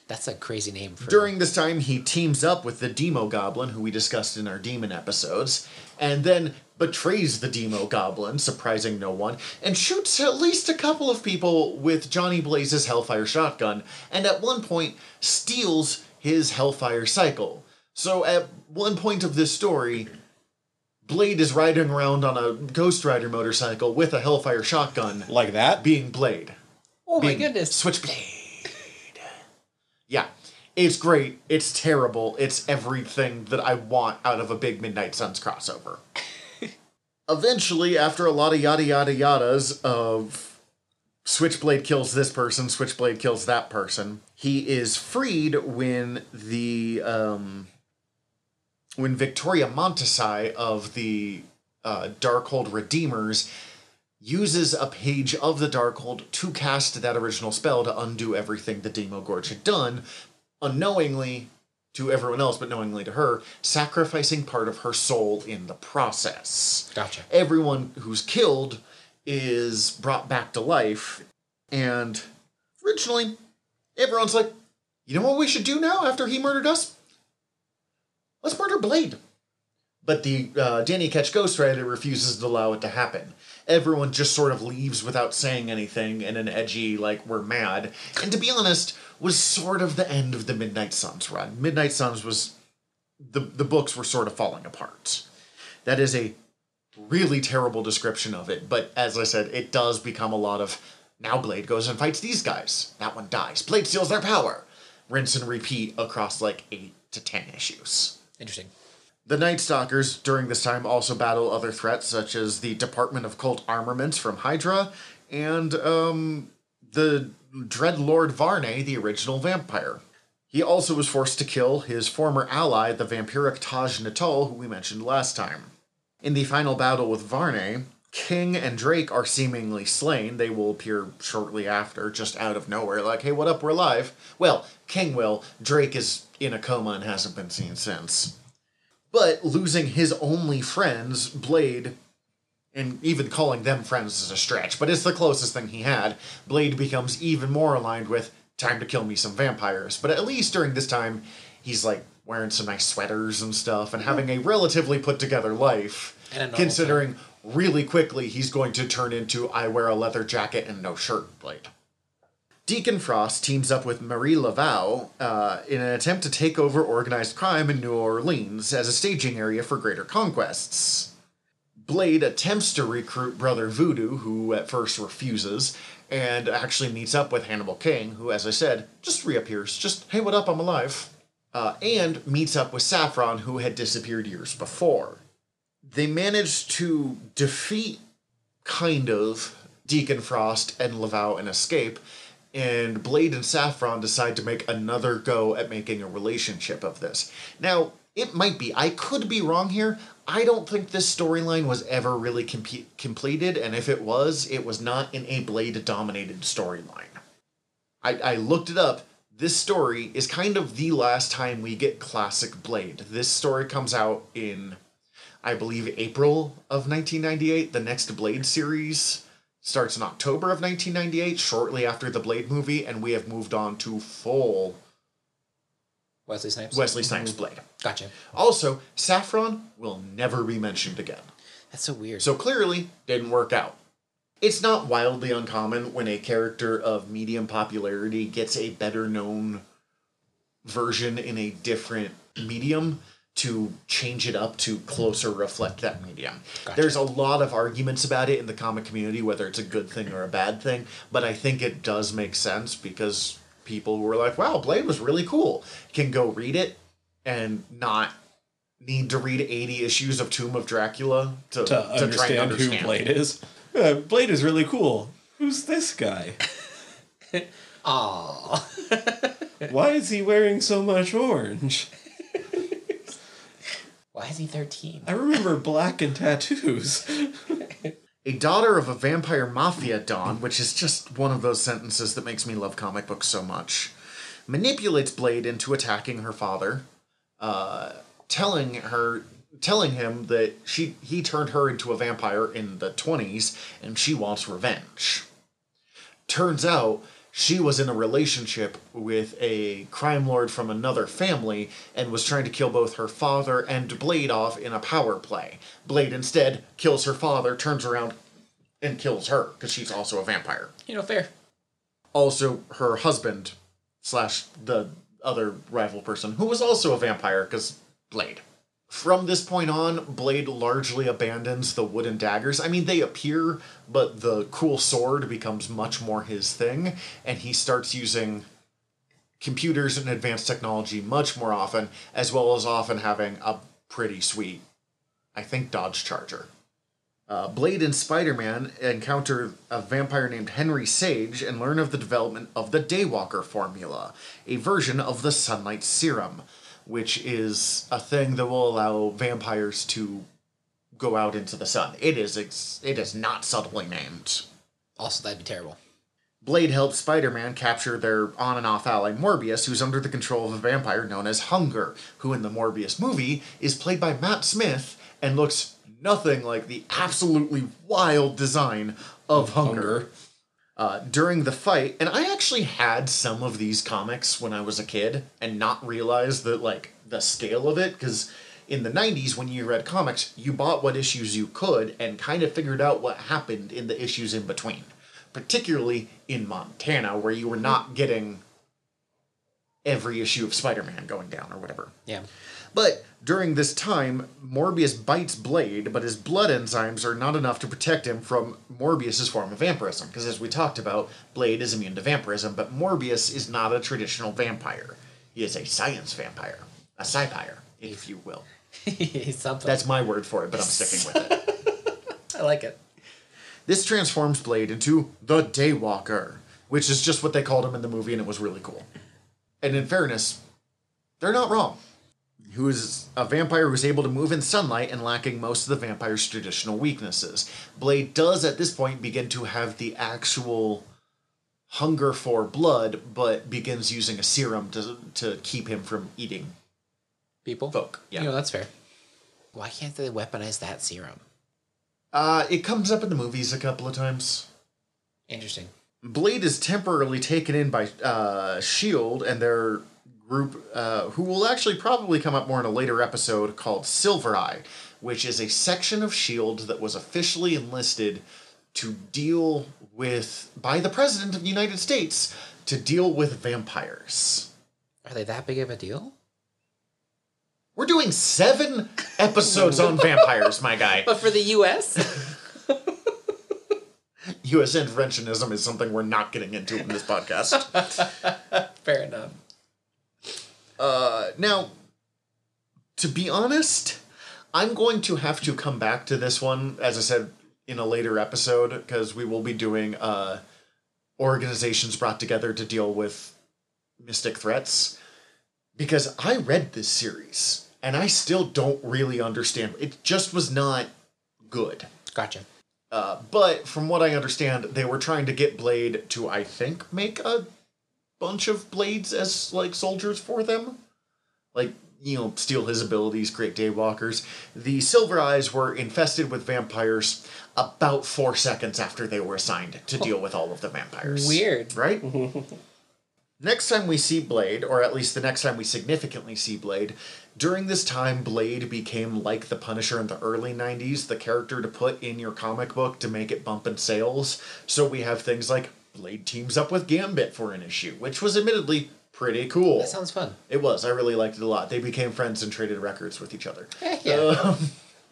That's a crazy name for During this time, he teams up with the Demogoblin, who we discussed in our demon episodes, and then betrays the Demogoblin, surprising no one, and shoots at least a couple of people with Johnny Blaze's Hellfire shotgun, and at one point steals his Hellfire cycle. So at one point of this story, Blade is riding around on a Ghost Rider motorcycle with a Hellfire shotgun, Like that? being Blade. Oh my goodness. Switchblade. It's great. It's terrible. It's everything that I want out of a big Midnight Suns crossover. Eventually, after a lot of yada yada yadas of Switchblade kills this person, Switchblade kills that person, he is freed when the um when Victoria Montesi of the uh, Darkhold Redeemers uses a page of the Darkhold to cast that original spell to undo everything the Demogorge had done, unknowingly to everyone else, but knowingly to her, sacrificing part of her soul in the process. Gotcha. Everyone who's killed is brought back to life, and originally, everyone's like, you know what we should do now after he murdered us? Let's murder Blade. But the uh, Danny Ketch Ghost Rider refuses to allow it to happen. Everyone just sort of leaves without saying anything in an edgy, like, we're mad. And to be honest, was sort of the end of the Midnight Suns run. Midnight Suns was. The, the books were sort of falling apart. That is a really terrible description of it, but as I said, it does become a lot of now Blade goes and fights these guys. That one dies. Blade steals their power. Rinse and repeat across like eight to ten issues. Interesting. The Night Stalkers during this time also battle other threats such as the Department of Cult Armaments from Hydra and um, the Dread Lord Varnae, the original vampire. He also was forced to kill his former ally, the vampiric Taj Nital, who we mentioned last time. In the final battle with Varnae, King and Drake are seemingly slain. They will appear shortly after, just out of nowhere, like, hey, what up, we're alive. Well, King will. Drake is in a coma and hasn't been seen since. But losing his only friends, Blade, and even calling them friends is a stretch, but it's the closest thing he had, Blade becomes even more aligned with time to kill me some vampires. But at least during this time, he's like wearing some nice sweaters and stuff and having a relatively put together life. And a normal Considering really quickly he's going to turn into I wear a leather jacket and no shirt Blade. Deacon Frost teams up with Marie Laveau uh, in an attempt to take over organized crime in New Orleans as a staging area for greater conquests. Blade attempts to recruit Brother Voodoo, who at first refuses, and actually meets up with Hannibal King, who, as I said, just reappears. Just, hey, what up, I'm alive. Uh, and meets up with Saffron, who had disappeared years before. They manage to defeat, kind of, Deacon Frost and Laveau and escape, and Blade and Saffron decide to make another go at making a relationship of this. Now, it might be, I could be wrong here. I don't think this storyline was ever really compe- completed, and if it was, it was not in a Blade dominated storyline. I, I looked it up. This story is kind of the last time we get classic Blade. This story comes out in, I believe, April of 1998. The next Blade series starts in October of 1998, shortly after the Blade movie, and we have moved on to full Wesley Snipes. Wesley Snipes Blade. Gotcha. Also, Saffron will never be mentioned again. That's so weird. So clearly, didn't work out. It's not wildly uncommon when a character of medium popularity gets a better known version in a different medium to change it up to closer reflect that medium. Gotcha. There's a lot of arguments about it in the comic community, whether it's a good thing or a bad thing, but I think it does make sense because people who are like, wow, Blade was really cool, can go read it and not need to read 80 issues of Tomb of Dracula to, To, try and understand, understand who Blade is. Uh, Blade is really cool. Who's this guy? Aww. Why is he wearing so much orange? Why is he 13? I remember black and tattoos. A daughter of a vampire mafia don, which is just one of those sentences that makes me love comic books so much, manipulates Blade into attacking her father, uh, telling her, telling him that she he turned her into a vampire in the twenties and she wants revenge. Turns out she was in a relationship with a crime lord from another family and was trying to kill both her father and Blade off in a power play. Blade instead kills her father, turns around, and kills her because she's also a vampire. You know, fair. Also, her husband slash the other rival person who was also a vampire because Blade. From this point on, Blade largely abandons the wooden daggers. I mean, they appear, but the cool sword becomes much more his thing, and he starts using computers and advanced technology much more often, as well as often having a pretty sweet, I think, Dodge Charger. Uh, Blade and Spider Man encounter a vampire named Henry Sage and learn of the development of the Daywalker formula, a version of the Sunlight Serum, which is a thing that will allow vampires to go out into the sun. It is ex- it is not subtly named. Also, that'd be terrible. Blade helps Spider Man capture their on and off ally Morbius, who's under the control of a vampire known as Hunger, who in the Morbius movie is played by Matt Smith and looks nothing like the absolutely wild design of Hunger. Hunger. Uh, during the fight, and I actually had some of these comics when I was a kid and not realized that, like, the scale of it, because in the 90s, when you read comics, you bought what issues you could and kind of figured out what happened in the issues in between particularly in Montana, where you were not getting every issue of Spider Man going down or whatever. Yeah. But during this time, Morbius bites Blade, but his blood enzymes are not enough to protect him from Morbius's form of vampirism. Because as we talked about, Blade is immune to vampirism, but Morbius is not a traditional vampire. He is a science vampire, a sci-pyre, if you will. Something. That's my word for it, but I'm sticking with it. I like it. This transforms Blade into the Daywalker, which is just what they called him in the movie, and it was really cool. And in fairness, they're not wrong. Who is a vampire who's able to move in sunlight and lacking most of the vampire's traditional weaknesses. Blade does at this point begin to have the actual hunger for blood, but begins using a serum to, to keep him from eating People. folk. Yeah. You know, that's fair. Why can't they weaponize that serum? Uh, it comes up in the movies a couple of times. Interesting. Blade is temporarily taken in by uh, Shield and their group, uh, who will actually probably come up more in a later episode called Silver Eye, which is a section of Shield that was officially enlisted to deal with by the President of the United States to deal with vampires. Are they that big of a deal? We're doing seven episodes on vampires, my guy. But for the U.S. U.S. interventionism is something we're not getting into in this podcast. fair enough. Uh, now, to be honest, I'm going to have to come back to this one, as I said in a later episode, because we will be doing uh, organizations brought together to deal with mystic threats. Because I read this series, and I still don't really understand. It just was not good. Gotcha. Uh, but from what I understand, they were trying to get Blade to, I think, make a bunch of blades as like soldiers for them, like you know, steal his abilities, create daywalkers. The Silver Eyes were infested with vampires about four seconds after they were assigned to oh. deal with all of the vampires. Weird. right? next time we see Blade, or at least the next time we significantly see Blade, during this time, Blade became like the Punisher in the early 90s, the character to put in your comic book to make it bump in sales. So we have things like Blade teams up with Gambit for an issue, which was admittedly pretty cool. That sounds fun. it was. I really liked it a lot. They became friends and traded records with each other. Heck yeah. Um,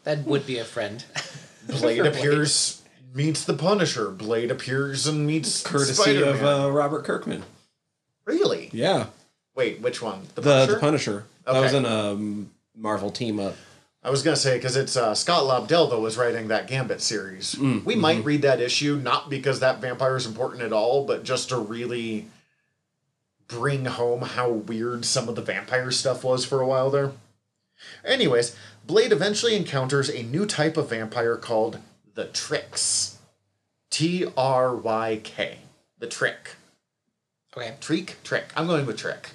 that would be a friend. Blade For appears, meets the Punisher. Blade appears and meets Courtesy Spider-Man. of uh, Robert Kirkman. Really? Yeah. Wait, which one? The The Punisher? the Punisher. That was Okay. in um Marvel team up. I was gonna say because it's uh, Scott Lobdell that was writing that Gambit series. We might read that issue not because that vampire is important at all, but just to really bring home how weird some of the vampire stuff was for a while there. Anyways, Blade eventually encounters a new type of vampire called the Tryks. T R Y K. The Tryk. Okay. Tryk? Tryk. I'm going with Tryk.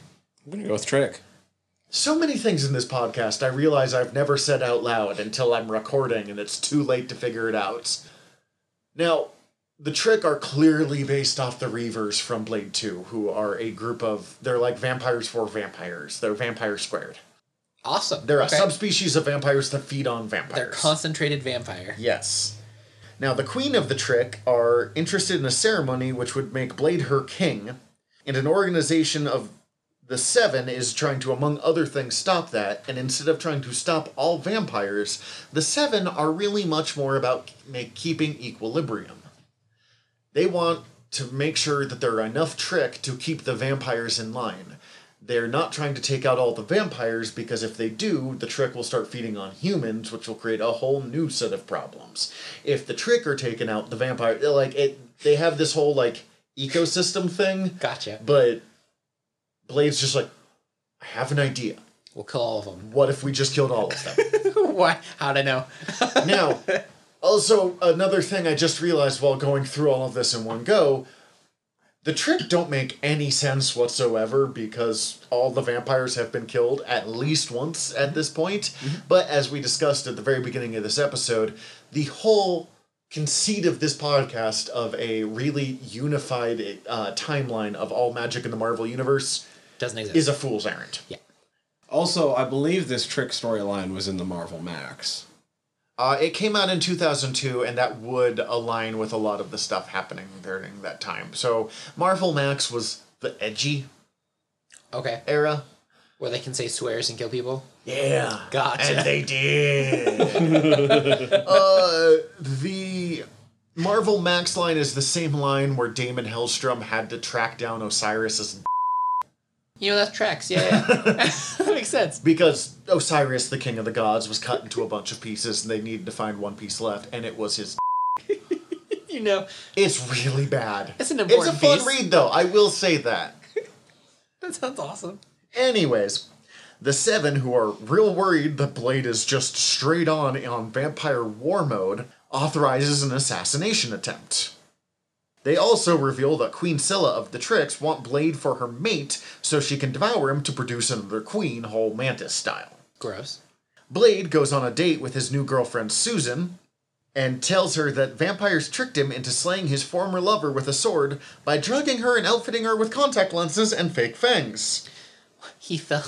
I'm gonna go with Tryk. So many things in this podcast I realize I've never said out loud until I'm recording and it's too late to figure it out. Now, the Tryk are clearly based off the Reavers from Blade 2, who are a group of. They're like vampires for vampires. They're vampire squared. Awesome. They're okay. a subspecies of vampires that feed on vampires. They're concentrated vampire. Yes. Now, the Queen of the Tryk are interested in a ceremony which would make Blade her king, and an organization of the Seven is trying to, among other things, stop that. And instead of trying to stop all vampires, the Seven are really much more about make, keeping equilibrium. They want to make sure that there are enough Tryk to keep the vampires in line. They're not trying to take out all the vampires because if they do, the Tryk will start feeding on humans, which will create a whole new set of problems. If the Tryk are taken out, the vampire like it they have this whole like ecosystem thing, Gotcha. but Blade's just like I have an idea. We'll kill all of them. What if we just killed all of them? Why? How'd I know? now, also another thing I just realized while going through all of this in one go, the Tryk don't make any sense whatsoever because all the vampires have been killed at least once at this point. But as we discussed at the very beginning of this episode, the whole conceit of this podcast of a really unified uh, timeline of all magic in the Marvel universe Doesn't exist. is a fool's errand. Yeah. Also, I believe this Tryk storyline was in the Marvel Max. Uh, it came out in 2002, and that would align with a lot of the stuff happening during that time. So, Marvel Max was the edgy okay. era. Where they can say swears and kill people. Yeah. Gotcha. And they did. uh, the Marvel Max line is the same line where Daimon Hellstrom had to track down Osiris's You know that's tracks. Yeah, yeah. that makes sense. because Osiris, the king of the gods, was cut into a bunch of pieces, and they needed to find one piece left, and it was his. You know, It's really bad. It's an important. It's a fun piece. read, though. I will say that. that sounds awesome. Anyways, the Seven, who are real worried that Blade is just straight on on vampire war mode, authorizes an assassination attempt. They also reveal that Queen Scylla of the Tryks want Blade for her mate so she can devour him to produce another queen, whole mantis style. Gross. Blade goes on a date with his new girlfriend Susan and tells her that vampires tricked him into slaying his former lover with a sword by drugging her and outfitting her with contact lenses and fake fangs. He fell.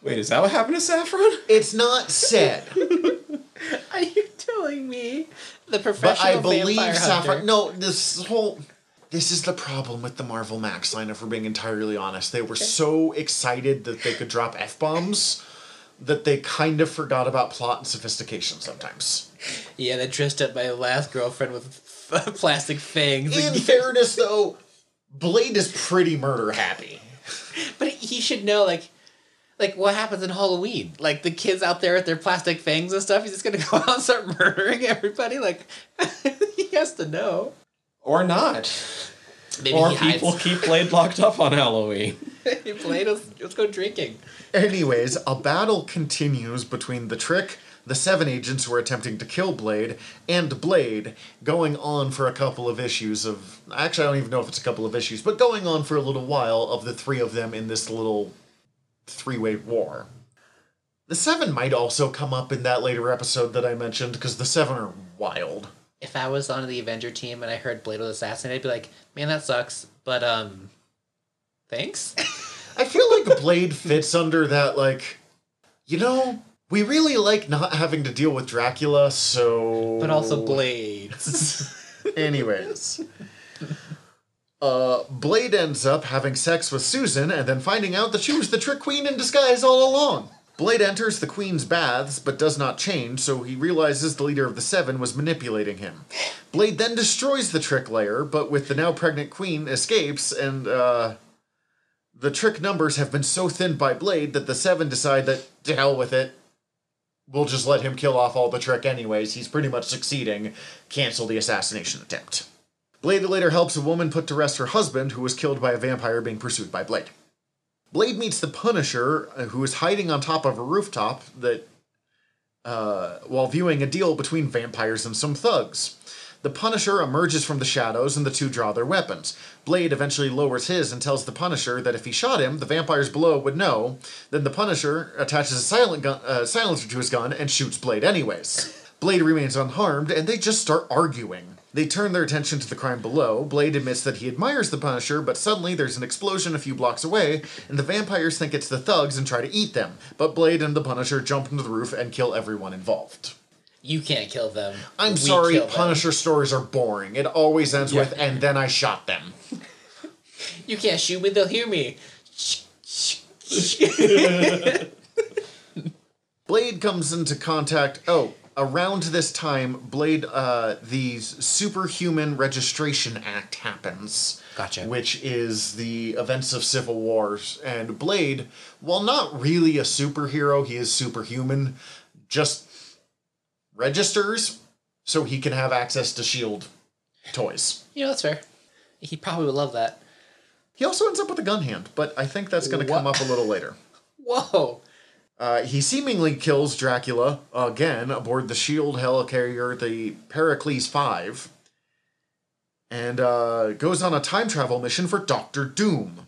Wait, is that what happened to Saffron? It's not said, Are you telling me the but professional I believe hunter? No, this whole. This is the problem with the Marvel Max line, if we're being entirely honest. They were so excited that they could drop F bombs that they kind of forgot about plot and sophistication sometimes. Yeah, they dressed up my last girlfriend with f- plastic fangs. In fairness, though, Blade is pretty murder happy. But he should know, like, like what happens in Halloween. Like the kids out there with their plastic fangs and stuff. He's just gonna go out and start murdering everybody. Like he has to know. Or not? Maybe or he hides. people keep Blade locked up on Halloween. he played us. Let's go drinking. Anyways, a battle continues between the Tryk, the Seven Agents who are attempting to kill Blade, and Blade, going on for a couple of issues of. Actually, I don't even know if it's a couple of issues, but going on for a little while of the three of them in this little three way war. The Seven might also come up in that later episode that I mentioned, because the Seven are wild. If I was on the Avenger team and I heard Blade was assassinated, I'd be like, man, that sucks. But um, thanks. I feel like Blade fits under that, like, you know, we really like not having to deal with Dracula, so. But also Blade. Anyways. Uh, Blade ends up having sex with Susan and then finding out that she was the Tryk queen in disguise all along. Blade enters the queen's baths but does not change, so he realizes the leader of the Seven was manipulating him. Blade then destroys the Tryk layer, but with the now pregnant queen escapes and, uh, the Tryk numbers have been so thinned by Blade that the Seven decide that to hell with it. We'll just let him kill off all the Tryk anyways. He's pretty much succeeding. Cancel the assassination attempt. Blade later helps a woman put to rest her husband, who was killed by a vampire being pursued by Blade. Blade meets the Punisher, uh, who is hiding on top of a rooftop that, uh, while viewing a deal between vampires and some thugs. The Punisher emerges from the shadows and the two draw their weapons. Blade eventually lowers his and tells the Punisher that if he shot him, the vampires below would know. Then the Punisher attaches a silent gun, uh, silencer to his gun and shoots Blade anyways. Blade remains unharmed and they just start arguing. They turn their attention to the crime below. Blade admits that he admires the Punisher, but suddenly there's an explosion a few blocks away, and the vampires think it's the thugs and try to eat them. But Blade and the Punisher jump into the roof and kill everyone involved. You can't kill them. I'm We sorry, kill them. Punisher stories are boring. It always ends Yeah. with, and then I shot them. You can't shoot me, they'll hear me. Blade comes into contact. Oh, around this time, Blade, uh, the Superhuman Registration Act happens. Gotcha. Which is the events of Civil Wars. And Blade, while not really a superhero, he is superhuman, just registers so he can have access to S.H.I.E.L.D. Toys. You know, that's fair. He probably would love that. He also ends up with a gun hand, but I think that's going to come up a little later. Whoa. Uh, he seemingly kills Dracula again aboard the Shield helicarrier, the Pericles Five, and uh, goes on a time travel mission for Doctor Doom.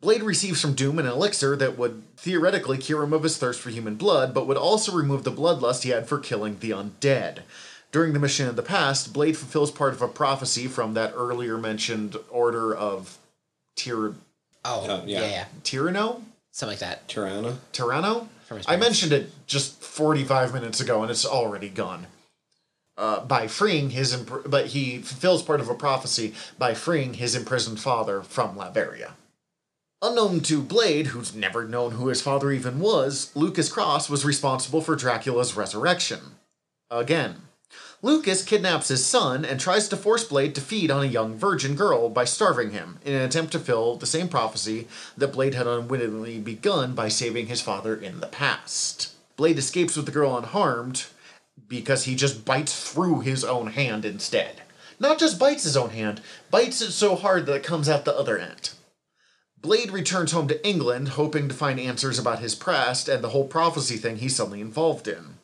Blade receives from Doom an elixir that would theoretically cure him of his thirst for human blood, but would also remove the bloodlust he had for killing the undead. During the mission in the past, Blade fulfills part of a prophecy from that earlier mentioned order of Tyr- Oh, yeah. yeah. yeah, Tyranno? Something like that. Toronto. Toronto. I mentioned it just 45 minutes ago and it's already gone. Uh, by freeing his, imp- but he fulfills part of a prophecy by freeing his imprisoned father from Latveria. Unknown to Blade, who's never known who his father even was, Lucas Cross was responsible for Dracula's resurrection. Again. Lucas kidnaps his son and tries to force Blade to feed on a young virgin girl by starving him in an attempt to fill the same prophecy that Blade had unwittingly begun by saving his father in the past. Blade escapes with the girl unharmed because he just bites through his own hand instead. Not just bites his own hand, bites it so hard that it comes out the other end. Blade returns home to England, hoping to find answers about his past and the whole prophecy thing he's suddenly involved in.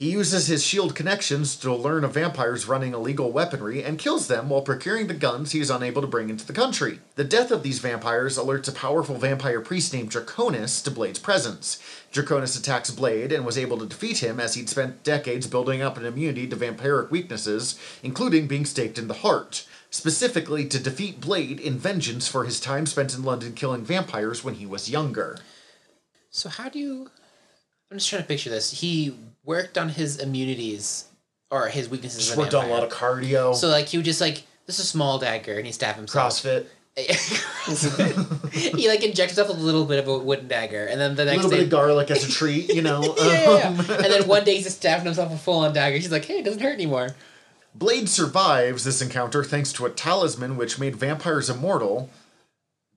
He uses his shield connections to learn of vampires running illegal weaponry and kills them while procuring the guns he is unable to bring into the country. The death of these vampires alerts a powerful vampire priest named Draconis to Blade's presence. Draconis attacks Blade and was able to defeat him as he'd spent decades building up an immunity to vampiric weaknesses, including being staked in the heart, specifically to defeat Blade in vengeance for his time spent in London killing vampires when he was younger. So how do you? I'm just trying to picture this. He worked on his immunities or his weaknesses. Just worked on a lot of cardio, So like he would just like this is a small dagger and he stab himself. CrossFit. he like injects himself a little bit of a wooden dagger, and then the A next little day, bit of garlic as a treat, you know. yeah, yeah, yeah. Um, and then one day he's just stabbing himself a full on dagger. He's like, hey, it doesn't hurt anymore. Blade survives this encounter thanks to a talisman which made vampires immortal,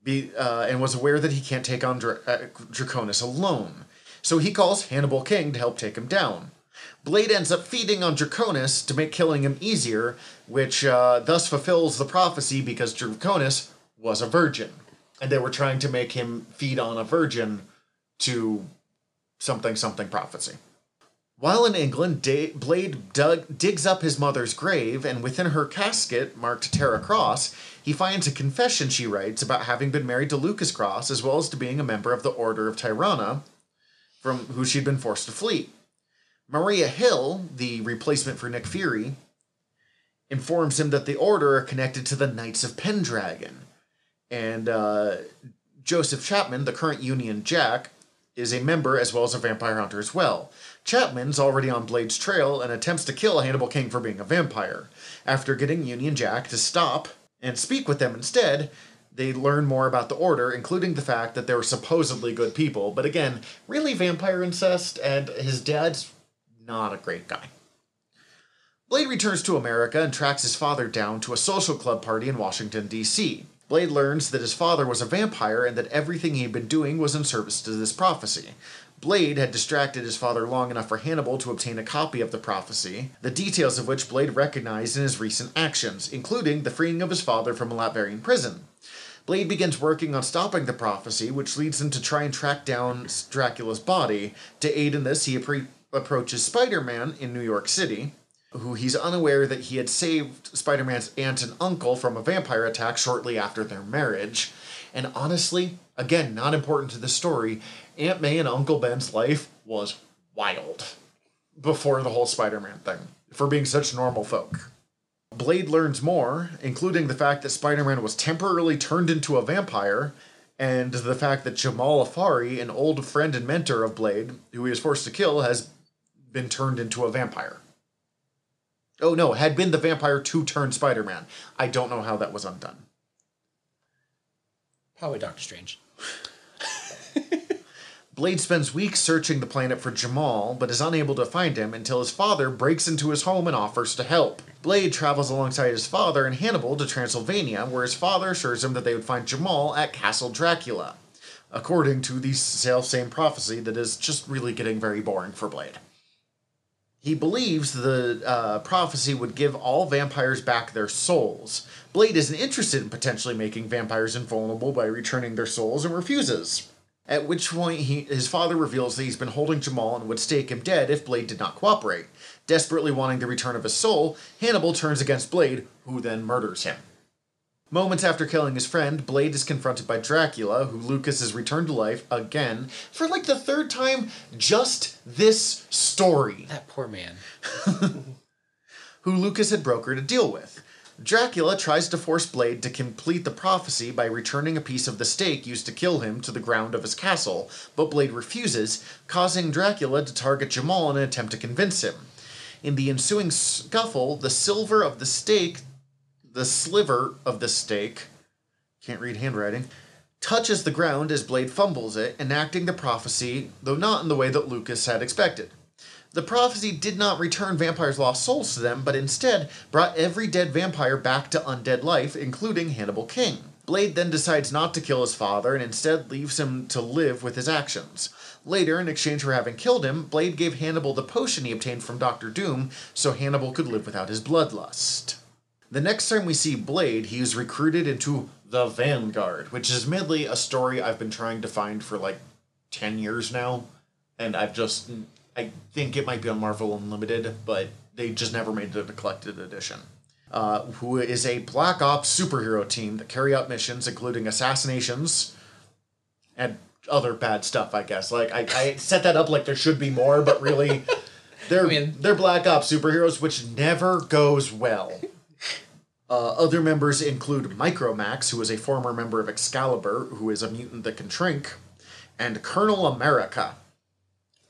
be, uh, and was aware that he can't take on Dra- uh, Draconis alone. So he calls Hannibal King to help take him down. Blade ends up feeding on Draconis to make killing him easier, which uh, thus fulfills the prophecy because Draconis was a virgin. And they were trying to make him feed on a virgin to something something prophecy. While in England, Blade dug, digs up his mother's grave, and within her casket, marked Tara Cross, he finds a confession she writes about having been married to Lucas Cross, as well as to being a member of the Order of Tirana, from who she'd been forced to flee. Maria Hill, the replacement for Nick Fury, informs him that the Order are connected to the Knights of Pendragon. And uh, Joseph Chapman, the current Union Jack, is a member as well as a vampire hunter as well. Chapman's already on Blade's trail and attempts to kill Hannibal King for being a vampire. After getting Union Jack to stop and speak with them instead, they learn more about the Order, including the fact that they were supposedly good people, but again, really vampire incest, and his dad's not a great guy. Blade returns to America and tracks his father down to a social club party in Washington, D.C. Blade learns that his father was a vampire and that everything he had been doing was in service to this prophecy. Blade had distracted his father long enough for Hannibal to obtain a copy of the prophecy, the details of which Blade recognized in his recent actions, including the freeing of his father from a Latverian prison. Blade begins working on stopping the prophecy, which leads him to try and track down Dracula's body. To aid in this, he appre- approaches Spider Man in New York City, who he's unaware that he had saved Spider Man's aunt and uncle from a vampire attack shortly after their marriage. And honestly, again, not important to the story, Aunt May and Uncle Ben's life was wild before the whole Spider Man thing, for being such normal folk. Blade learns more, including the fact that Spider Man was temporarily turned into a vampire, and the fact that Jamal Afari, an old friend and mentor of Blade, who he was forced to kill, has been turned into a vampire. Oh no, had been the vampire to turn Spider Man. I don't know how that was undone. Probably Doctor Strange. Blade spends weeks searching the planet for Jamal, but is unable to find him until his father breaks into his home and offers to help. Blade travels alongside his father and Hannibal to Transylvania, where his father assures him that they would find Jamal at Castle Dracula, according to the self same prophecy that is just really getting very boring for Blade. He believes the uh, prophecy would give all vampires back their souls. Blade isn't interested in potentially making vampires invulnerable by returning their souls and refuses. At which point, he, his father reveals that he's been holding Jamal and would stake him dead if Blade did not cooperate. Desperately wanting the return of his soul, Hannibal turns against Blade, who then murders him. Moments after killing his friend, Blade is confronted by Dracula, who Lucas has returned to life again for like the third time just this story That poor man. who Lucas had brokered a deal with. Dracula tries to force Blade to complete the prophecy by returning a piece of the stake used to kill him to the ground of his castle, but Blade refuses, causing Dracula to target Jamal in an attempt to convince him. In the ensuing scuffle, the silver of the stake, the sliver of the stake, can't read handwriting, touches the ground as Blade fumbles it, enacting the prophecy, though not in the way that Lucas had expected. The prophecy did not return vampires' lost souls to them, but instead brought every dead vampire back to undead life, including Hannibal King. Blade then decides not to kill his father and instead leaves him to live with his actions. Later, in exchange for having killed him, Blade gave Hannibal the potion he obtained from Doctor Doom so Hannibal could live without his bloodlust. The next time we see Blade, he is recruited into the Vanguard, which is admittedly a story I've been trying to find for like 10 years now, and I've just I think it might be on Marvel Unlimited, but they just never made it a collected edition. Uh, who is a Black Ops superhero team that carry out missions including assassinations and other bad stuff, I guess. Like, I, I set that up like there should be more, but really, they're, I mean- they're Black Ops superheroes, which never goes well. Uh, other members include Micromax, who is a former member of Excalibur, who is a mutant that can shrink, and Colonel America,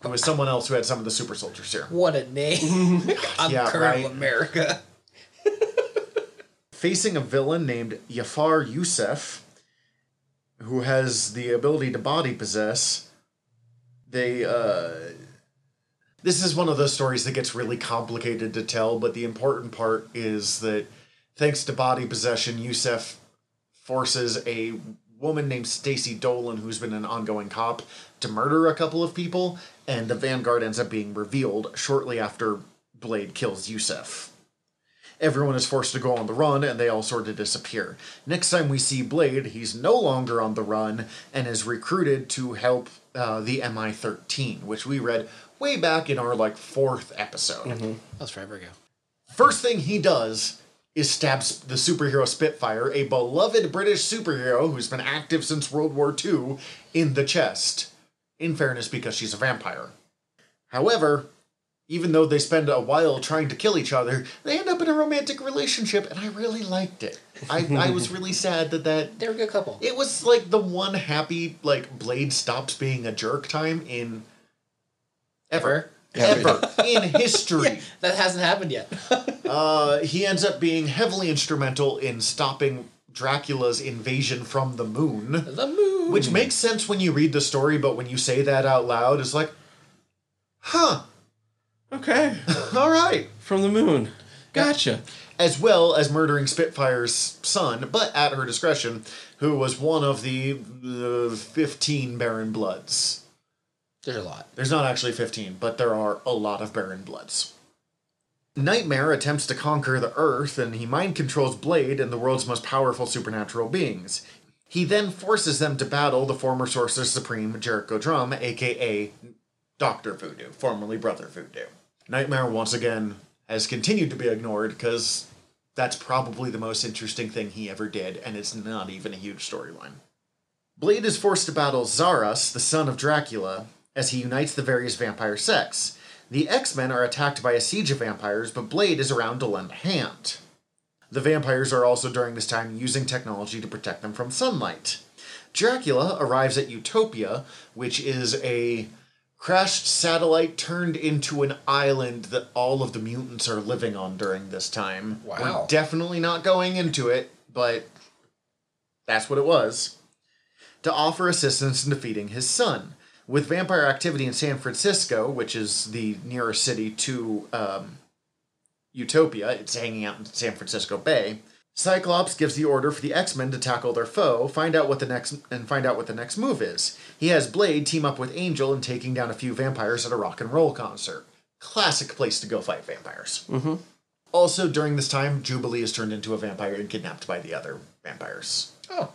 who is someone else who had some of the super soldiers here. What a name. I'm Yeah, Colonel right. America. Facing a villain named Yafar Yusef, who has the ability to body possess, they, uh. This is one of those stories that gets really complicated to tell, but the important part is that thanks to body possession, Yusef forces a woman named Stacy Dolan, who's been an ongoing cop, to murder a couple of people, and the Vanguard ends up being revealed shortly after Blade kills Yusef. Everyone is forced to go on the run, and they all sort of disappear. Next time we see Blade, he's no longer on the run and is recruited to help uh, the MI13, which we read way back in our like fourth episode. That was forever ago. First thing he does is stabs the superhero Spitfire, a beloved British superhero who's been active since World War II, in the chest. In fairness, because she's a vampire. However, even though they spend a while trying to kill each other, they end up in a romantic relationship, and I really liked it. I, I was really sad that that They're a good couple. it was like the one happy like Blade stops being a jerk time in ever ever in history. That hasn't happened yet. Uh, he ends up being heavily instrumental in stopping Dracula's invasion from the moon, the moon. which makes sense when you read the story, but when you say that out loud, it's like, huh, Okay. all right. From the moon. Gotcha. as well as murdering Spitfire's son, but at her discretion, who was one of the uh, 15 Baron Bloods. There's a lot. There's not actually 15, but there are a lot of Baron Bloods. Nightmare attempts to conquer the Earth, and he mind controls Blade and the world's most powerful supernatural beings. He then forces them to battle the former Sorcerer Supreme Jericho Drum, aka Dr. Voodoo, formerly Brother Voodoo. Nightmare, once again, has continued to be ignored because that's probably the most interesting thing he ever did, and it's not even a huge storyline. Blade is forced to battle Zaras, the son of Dracula, as he unites the various vampire sects. The X Men are attacked by a siege of vampires, but Blade is around to lend a hand. The vampires are also during this time using technology to protect them from sunlight. Dracula arrives at Utopia, which is a crashed satellite turned into an island that all of the mutants are living on during this time. Wow. We're definitely not going into it, but that's what it was. To offer assistance in defeating his son. With vampire activity in San Francisco, which is the nearest city to um, Utopia, it's hanging out in San Francisco Bay. Cyclops gives the order for the X-Men to tackle their foe, find out what the next and find out what the next move is. He has Blade team up with Angel in taking down a few vampires at a rock and roll concert. Classic place to go fight vampires. Mm-hmm. Also, during this time, Jubilee is turned into a vampire and kidnapped by the other vampires. Oh.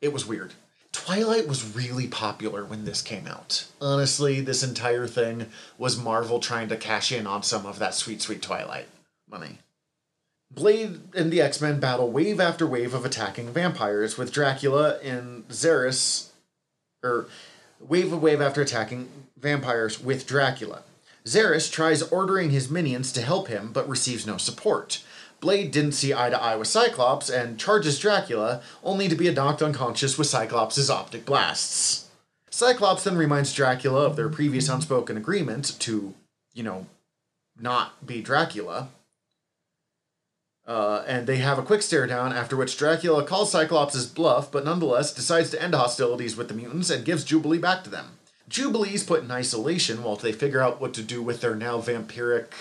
It was weird. Twilight was really popular when this came out. Honestly, this entire thing was Marvel trying to cash in on some of that sweet, sweet Twilight money. Blade and the X Men battle wave after wave of attacking vampires, with Dracula and Xarus, or er, wave of wave after attacking vampires with Dracula. Xarus tries ordering his minions to help him, but receives no support. Blade didn't see eye to eye with Cyclops and charges Dracula, only to be knocked unconscious with Cyclops' optic blasts. Cyclops then reminds Dracula of their previous unspoken agreement to, you know, not be Dracula. Uh, and they have a quick stare down, after which Dracula calls Cyclops' bluff, but nonetheless decides to end hostilities with the mutants and gives Jubilee back to them. Jubilee's put in isolation while they figure out what to do with their now vampiric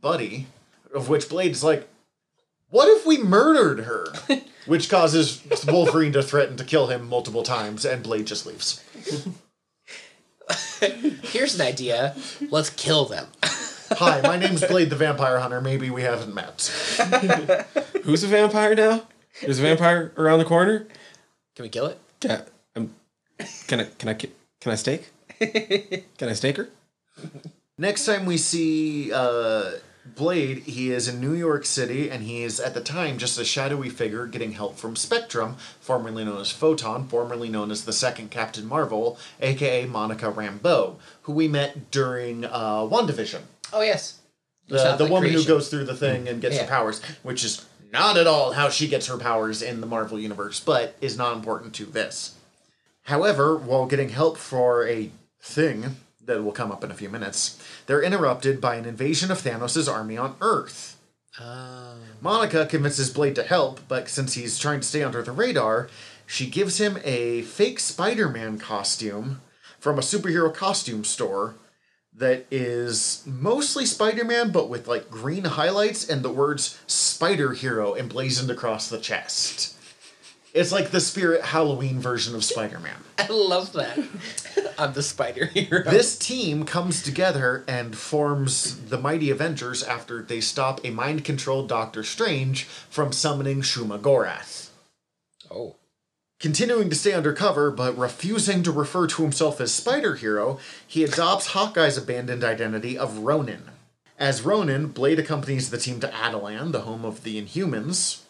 buddy, of which Blade's like, What if we murdered her? which causes Wolverine to threaten to kill him multiple times, and Blade just leaves. Here's an idea. Let's kill them. Hi, my name's Blade the Vampire Hunter. Maybe we haven't met. Who's a vampire now? There's a vampire around the corner. Can we kill it? Can, um, can I? Can I? Can I stake? Can I stake her? Next time we see uh, Blade, he is in New York City, and he is at the time just a shadowy figure getting help from Spectrum, formerly known as Photon, formerly known as the second Captain Marvel, aka Monica Rambeau, who we met during uh, WandaVision. Oh yes. The, the like woman who goes through the thing and gets Yeah. her powers, which is not at all how she gets her powers in the Marvel Universe, but is not important to this. However, while getting help for a thing that will come up in a few minutes, they're interrupted by an invasion of Thanos' army on Earth. Ah. Monica convinces Blade to help, but since he's trying to stay under the radar, she gives him a fake Spider Man costume from a superhero costume store that is mostly Spider Man, but with like green highlights and the words Spider Hero emblazoned across the chest. It's like the Spirit Halloween version of Spider Man. I love that. I'm the spider hero. This team comes together and forms the Mighty Avengers after they stop a mind controlled Doctor Strange from summoning Shuma Gorath. Oh. Continuing to stay undercover, but refusing to refer to himself as Spider Hero, he adopts Hawkeye's abandoned identity of Ronin. As Ronin, Blade accompanies the team to Attilan, the home of the Inhumans,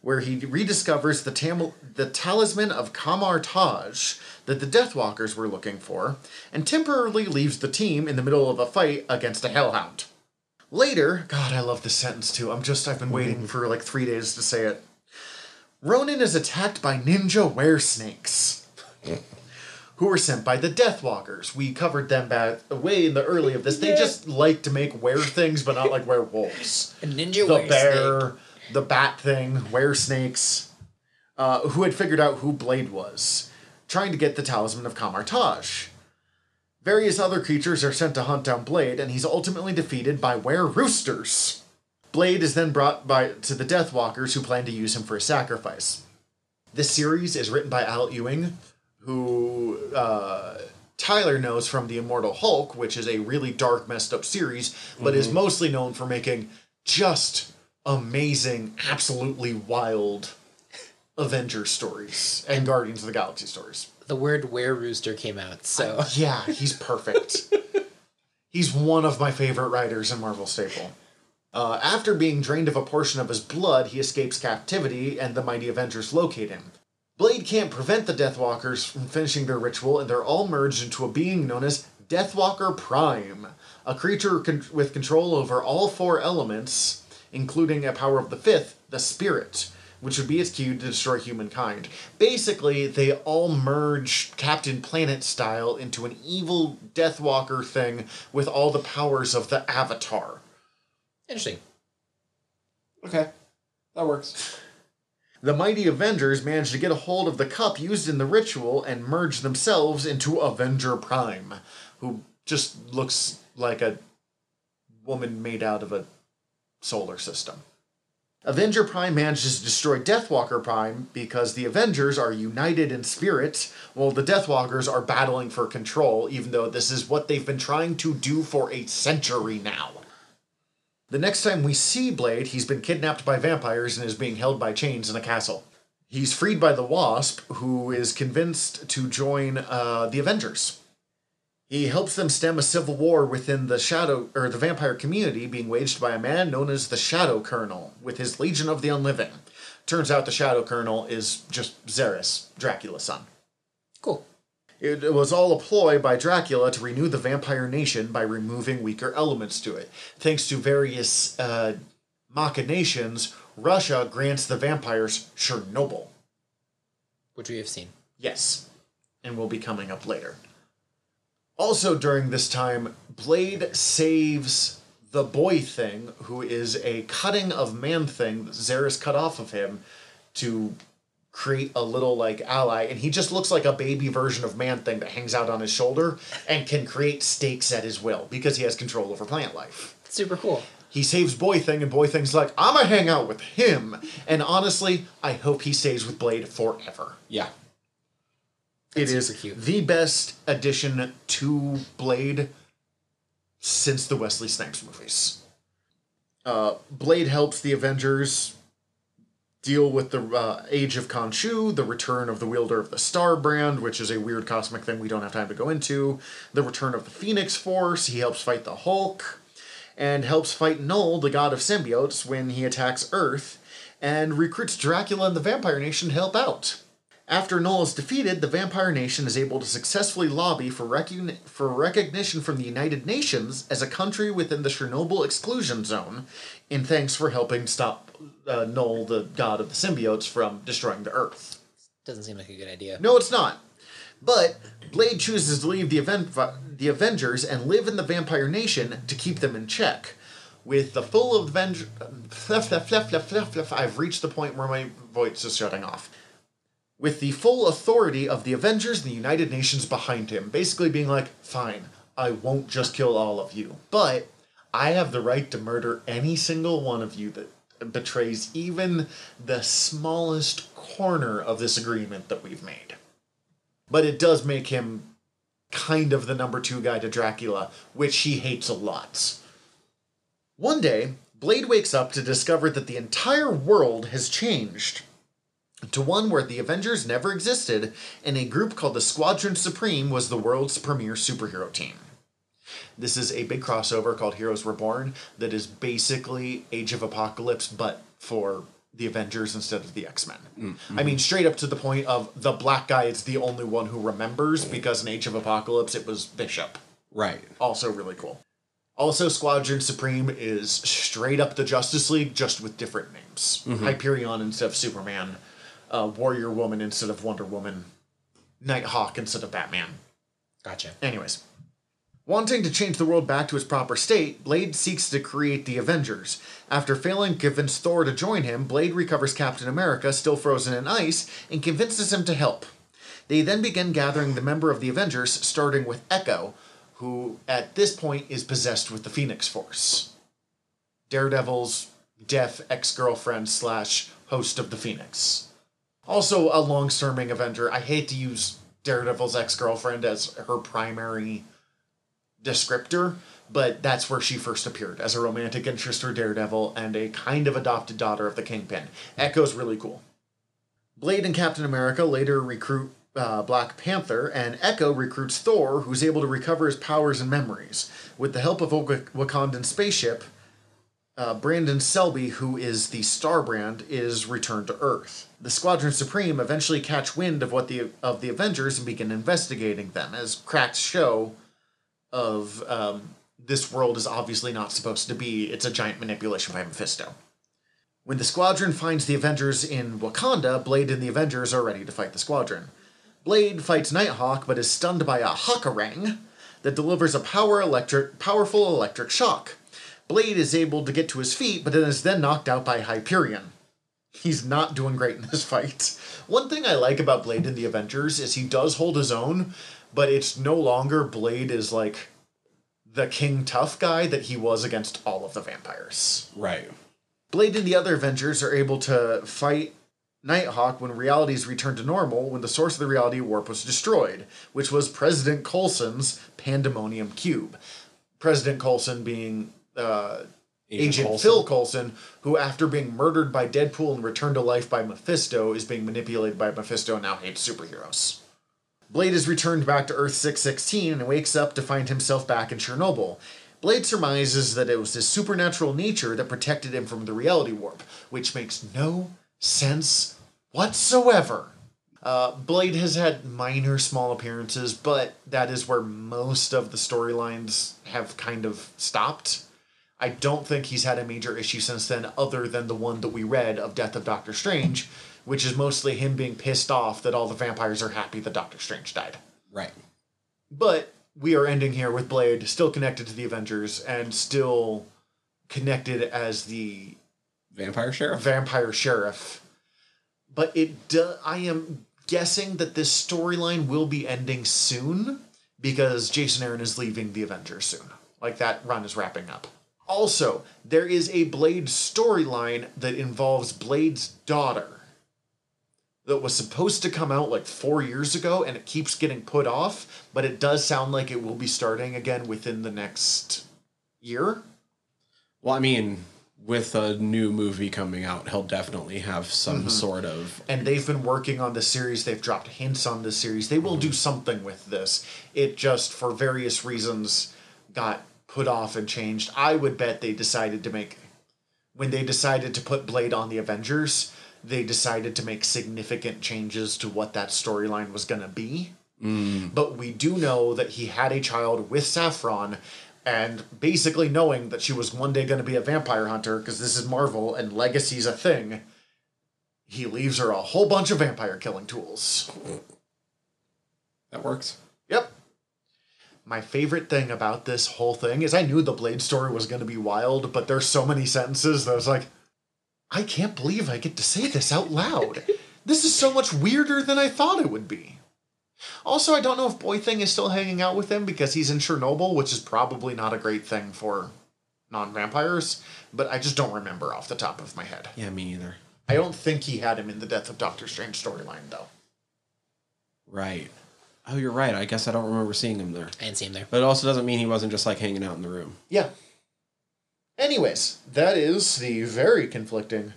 where he rediscovers the, tam- the talisman of Kamar Taj that the Deathwalkers were looking for, and temporarily leaves the team in the middle of a fight against a Hellhound. Later, God, I love this sentence too. I'm just, I've been mm-hmm. waiting for like three days to say it. Ronin is attacked by ninja were snakes, who were sent by the Deathwalkers. We covered them back way in the early of this. They Yeah. just like to make were things, but not like werewolves. A ninja the were bear, snake. The bat thing, were snakes, uh, who had figured out who Blade was, trying to get the talisman of Kamartaj. Various other creatures are sent to hunt down Blade, and he's ultimately defeated by were roosters. Blade is then brought by to the Deathwalkers, who plan to use him for a sacrifice. This series is written by Al Ewing, who uh, Tyler knows from The Immortal Hulk, which is a really dark, messed up series, but is mostly known for making just amazing, absolutely wild Avengers stories and Guardians of the Galaxy stories. The word were rooster came out, so Yeah, he's perfect. he's one of my favorite writers in Marvel Staple. Uh, after being drained of a portion of his blood, he escapes captivity, and the mighty Avengers locate him. Blade can't prevent the Deathwalkers from finishing their ritual, and they're all merged into a being known as Deathwalker Prime, a creature con- with control over all four elements, including a power of the fifth, the Spirit, which would be its cue to destroy humankind. Basically, they all merge Captain Planet style into an evil Deathwalker thing with all the powers of the Avatar. interesting. Okay, that works. The mighty Avengers manage to get a hold of the cup used in the ritual and merge themselves into Avenger Prime, who just looks like a woman made out of a solar system. Avenger Prime manages to destroy Deathwalker Prime because the Avengers are united in spirit, while the Deathwalkers are battling for control, even though this is what they've been trying to do for a century now. The next time we see Blade, he's been kidnapped by vampires and is being held by chains in a castle. He's freed by the Wasp, who is convinced to join uh, the Avengers. He helps them stem a civil war within the shadow or the vampire community being waged by a man known as the Shadow Colonel with his Legion of the Unliving. Turns out the Shadow Colonel is just Xarus, Dracula's son. Cool. It was all a ploy by Dracula to renew the vampire nation by removing weaker elements to it. Thanks to various uh, machinations, Russia grants the vampires Chernobyl. Which we have seen. Yes, and will be coming up later. Also, during this time, Blade saves the boy thing, who is a cutting of man thing that Xarus cut off of him to create a little like ally, and he just looks like a baby version of man thing that hangs out on his shoulder and can create stakes at his will because he has control over plant life. Super cool. He saves Boy Thing, and Boy Thing's like, I'm gonna hang out with him. And honestly, I hope he stays with Blade forever. Yeah. It That's is cute. the best addition to Blade since the Wesley Snipes movies. Uh, Blade helps the Avengers deal with the uh, Age of Khonshu, the return of the wielder of the Star Brand, which is a weird cosmic thing we don't have time to go into, the return of the Phoenix Force. He helps fight the Hulk, and helps fight Null, the god of symbiotes, when he attacks Earth, and recruits Dracula and the Vampire Nation to help out. After Null is defeated, the Vampire Nation is able to successfully lobby for, recogni- for recognition from the United Nations as a country within the Chernobyl exclusion zone, in thanks for helping stop uh, Null, the god of the symbiotes, from destroying the Earth. Doesn't seem like a good idea. No, it's not. But Blade chooses to leave the event the Avengers and live in the Vampire Nation to keep them in check. With the full Avenger, I've reached the point where my voice is shutting off. With the full authority of the Avengers and the United Nations behind him, basically being like, fine, I won't just kill all of you, but I have the right to murder any single one of you that betrays even the smallest corner of this agreement that we've made. But it does make him kind of the number two guy to Dracula, which he hates a lot. One day, Blade wakes up to discover that the entire world has changed to one where the Avengers never existed, and a group called the Squadron Supreme was the world's premier superhero team. This is a big crossover called Heroes Reborn that is basically Age of Apocalypse, but for the Avengers instead of the X Men. Mm-hmm. I mean, straight up to the point of the black guy is the only one who remembers because in Age of Apocalypse it was Bishop. Right. Also, really cool. Also, Squadron Supreme is straight up the Justice League, just with different names. Mm-hmm. Hyperion instead of Superman, uh, Warrior Woman instead of Wonder Woman, Nighthawk instead of Batman. Gotcha. Anyways, wanting to change the world back to its proper state, Blade seeks to create the Avengers. After failing to convince Thor to join him, Blade recovers Captain America, still frozen in ice, and convinces him to help. They then begin gathering the member of the Avengers, starting with Echo, who at this point is possessed with the Phoenix Force. Daredevil's deaf ex girlfriend slash host of the Phoenix. Also, a long serving Avenger. I hate to use Daredevil's ex girlfriend as her primary descriptor, but that's where she first appeared as a romantic interest for Daredevil and a kind of adopted daughter of the Kingpin. Echo's really cool. Blade and Captain America later recruit uh, Black Panther, and Echo recruits Thor, who's able to recover his powers and memories. With the help of a Wakandan spaceship, uh, Brandon Selby, who is the Star Brand, is returned to Earth. The Squadron Supreme eventually catch wind of what the of the Avengers and begin investigating them, as cracks show of um, this world is obviously not supposed to be. It's a giant manipulation by Mephisto. When the Squadron finds the Avengers in Wakanda, Blade and the Avengers are ready to fight the Squadron. Blade fights Nighthawk, but is stunned by a Huckarang that delivers a power electric, powerful electric shock. Blade is able to get to his feet, but then is then knocked out by Hyperion. He's not doing great in this fight. One thing I like about Blade in the Avengers is he does hold his own, but it's no longer Blade is like the king tough guy that he was against all of the vampires. Right. Blade and the other Avengers are able to fight Nighthawk when realities return to normal when the source of the reality warp was destroyed, which was President Coulson's Pandemonium Cube. President Coulson being uh, Agent, Coulson. Phil Coulson, who after being murdered by Deadpool and returned to life by Mephisto, is being manipulated by Mephisto and now hates superheroes. Blade is returned back to Earth 616 and wakes up to find himself back in Chernobyl. Blade surmises that it was his supernatural nature that protected him from the reality warp, which makes no sense whatsoever. Uh, Blade has had minor small appearances, but that is where most of the storylines have kind of stopped. I don't think he's had a major issue since then, other than the one that we read of Death of Doctor Strange, which is mostly him being pissed off that all the vampires are happy that Doctor Strange died. Right. But we are ending here with Blade still connected to the Avengers and still connected as the Vampire Sheriff. vampire sheriff. But it do, I am guessing that this storyline will be ending soon because Jason Aaron is leaving the Avengers soon. Like that run is wrapping up. Also, there is a Blade storyline that involves Blade's daughter that was supposed to come out like 4 years ago and it keeps getting put off, but it does sound like it will be starting again within the next year. Well, I mean, with a new movie coming out, he'll definitely have some Mm-hmm. sort of. and they've been working on the series. They've dropped hints on the series. They will do something with this. It just, for various reasons, got put off and changed. I would bet they decided to make, when they decided to put Blade on the Avengers, they decided to make significant changes to what that storyline was going to be. Mm. But we do know that he had a child with Saffron. And basically knowing that she was one day going to be a vampire hunter, because this is Marvel and legacy's a thing, he leaves her a whole bunch of vampire killing tools. That works. My favorite thing about this whole thing is I knew the Blade story was going to be wild, but there's so many sentences that I was like, I can't believe I get to say this out loud. this is so much weirder than I thought it would be. Also, I don't know if Boy Thing is still hanging out with him because he's in Chernobyl, which is probably not a great thing for non vampires, but I just don't remember off the top of my head. Yeah, me either. I don't think he had him in the Death of Doctor Strange storyline, though. Right. Oh, you're right. I guess I don't remember seeing him there. I didn't see him there. But it also doesn't mean he wasn't just like hanging out in the room. Yeah. Anyways, that is the very conflicting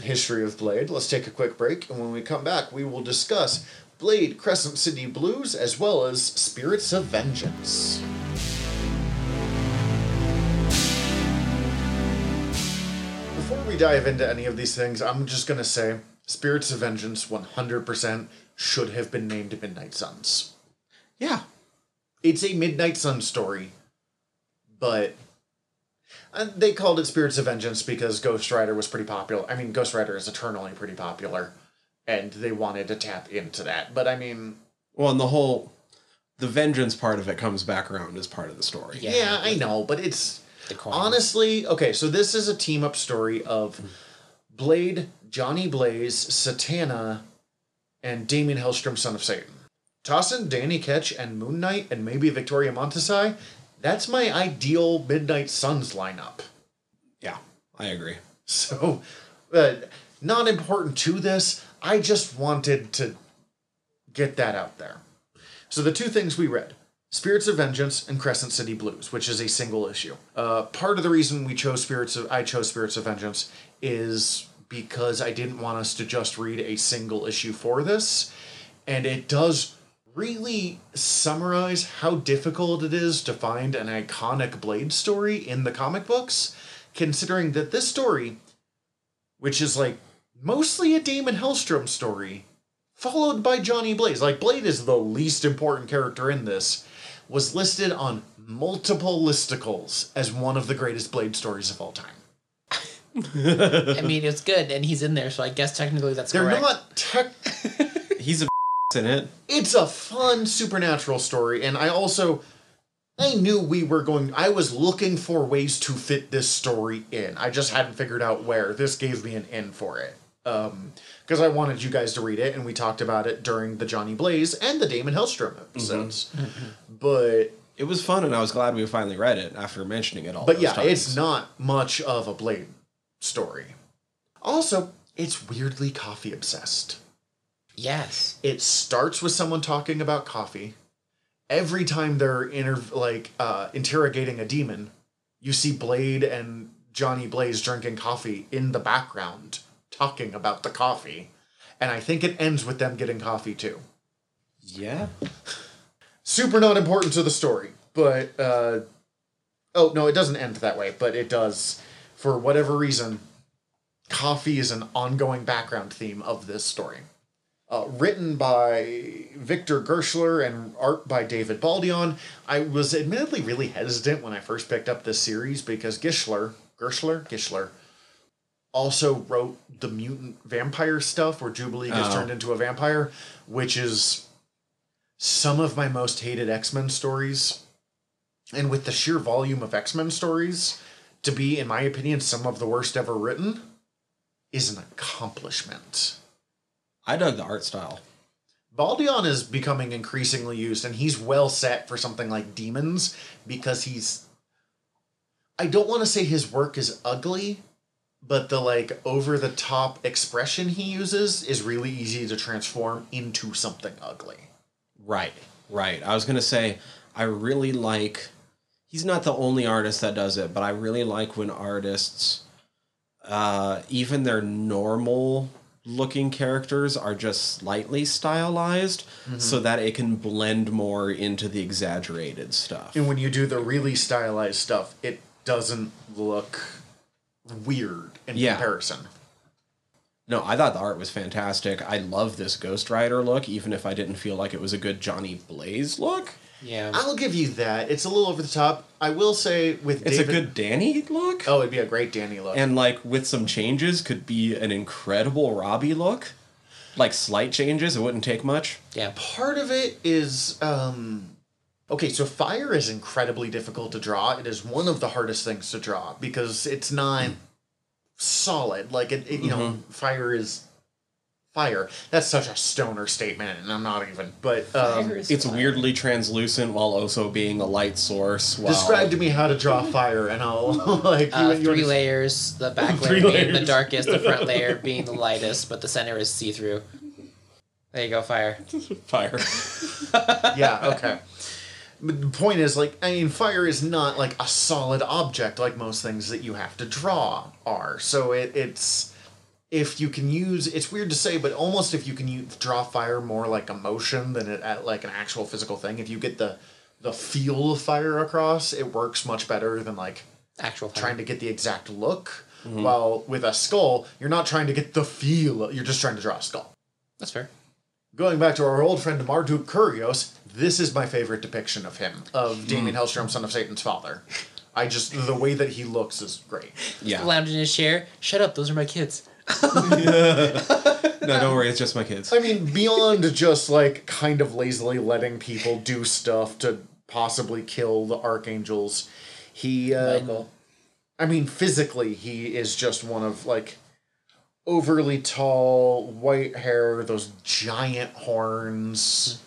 history of Blade. Let's take a quick break, and when we come back, we will discuss Blade Crescent City Blues as well as Spirits of Vengeance. Before we dive into any of these things, I'm just going to say Spirits of Vengeance 100% should have been named Midnight Suns. Yeah. It's a Midnight Sun story, but uh, they called it Spirits of Vengeance because Ghost Rider was pretty popular. I mean, Ghost Rider is eternally pretty popular, and they wanted to tap into that. But I mean, Well, and the whole the vengeance part of it comes back around as part of the story. Yeah. yeah, I know, but it's The coin. honestly okay. So this is a team up story of Blade, Johnny Blaze, Satana, and Daimon Hellstrom, son of Satan. Tossing Danny Ketch and Moon Knight and maybe Victoria Montesi. That's my ideal Midnight Suns lineup. Yeah, I agree. So, uh, not important to this. I just wanted to get that out there. So, the two things we read Spirits of Vengeance and Crescent City Blues, which is a single issue. Uh, part of the reason we chose Spirits of I chose Spirits of Vengeance is because I didn't want us to just read a single issue for this, and it does really summarize how difficult it is to find an iconic Blade story in the comic books, considering that this story, which is like mostly a Daimon Hellstrom story, followed by Johnny Blaze, like Blade is the least important character in this, was listed on multiple listicles as one of the greatest Blade stories of all time. I mean, it's good, and he's in there, so I guess technically that's They're correct. not tech He's a in it. it's a fun supernatural story and i also i knew we were going i was looking for ways to fit this story in i just hadn't figured out where this gave me an in for it um because i wanted you guys to read it and we talked about it during the johnny blaze and the daimon hellstrom episodes but It was fun, and I was glad we finally read it after mentioning it all. but those yeah times. it's not much of a blade story also it's weirdly coffee obsessed Yes. it starts with someone talking about coffee. Every time they're inter- like uh, interrogating a demon, you see Blade and Johnny Blaze drinking coffee in the background, talking about the coffee. And I think it ends with them getting coffee too. Yeah. Super not important to the story, but uh, oh no, it doesn't end that way, but it does. For whatever reason, coffee is an ongoing background theme of this story. Uh, written by Victor Gischler and art by David Baldeón. I was admittedly really hesitant when I first picked up this series because Gischler, Gershler, Gischler, also wrote the mutant vampire stuff where Jubilee gets Oh. turned into a vampire, which is some of my most hated X Men stories. And with the sheer volume of X Men stories, to be, in my opinion, some of the worst ever written is an accomplishment. I dug the art style. Baldeón is becoming increasingly used, and he's well set for something like Demons because he's. I don't want to say his work is ugly, but the like over the top expression he uses is really easy to transform into something ugly. Right, right. I was gonna say I really like. He's not the only artist that does it, but I really like when artists, uh, even their normal looking characters are just slightly stylized, so that it can blend more into the exaggerated stuff. And when you do the really stylized stuff, it doesn't look weird in Yeah. comparison. No, I thought the art was fantastic. I love this Ghost Rider look, even if I didn't feel like it was a good Johnny Blaze look. Yeah. I'll give you that. It's a little over the top. I will say with It's David, a good Danny look. Oh, it'd be a great Danny look. and like with some changes could be an incredible Robbie look. Like slight changes, it wouldn't take much. yeah. part of it is um okay so fire is incredibly difficult to draw it is one of the hardest things to draw because it's not solid like it, it you know fire is fire that's such a stoner statement and i'm not even but um It's fire. weirdly translucent while also being a light source. While... describe to me how to draw fire and i'll like Uh, you, you three layers. The back layer being the darkest, the front layer being the lightest, but the center is see through. There you go, fire. fire. yeah okay but the point is like i mean fire is not like a solid object like most things that you have to draw are so it, it's if you can use it's weird to say but almost if you can use, draw fire more like emotion than it at like an actual physical thing if you get the the feel of fire across it works much better than like Actual fire. trying to get the exact look mm-hmm. while with a skull you're not trying to get the feel you're just trying to draw a skull That's fair. Going back to our old friend Marduk Kurios, this is my favorite depiction of him, of hmm. Daimon Hellstrom, son of Satan's father. I just the way that he looks is great. Yeah. Lounging in his chair. Shut up. Those are my kids. No, don't worry. It's just my kids. I mean, beyond just like kind of lazily letting people do stuff to possibly kill the archangels, he. Um, Michael. I mean, physically, he is just one of like overly tall, white hair, those giant horns.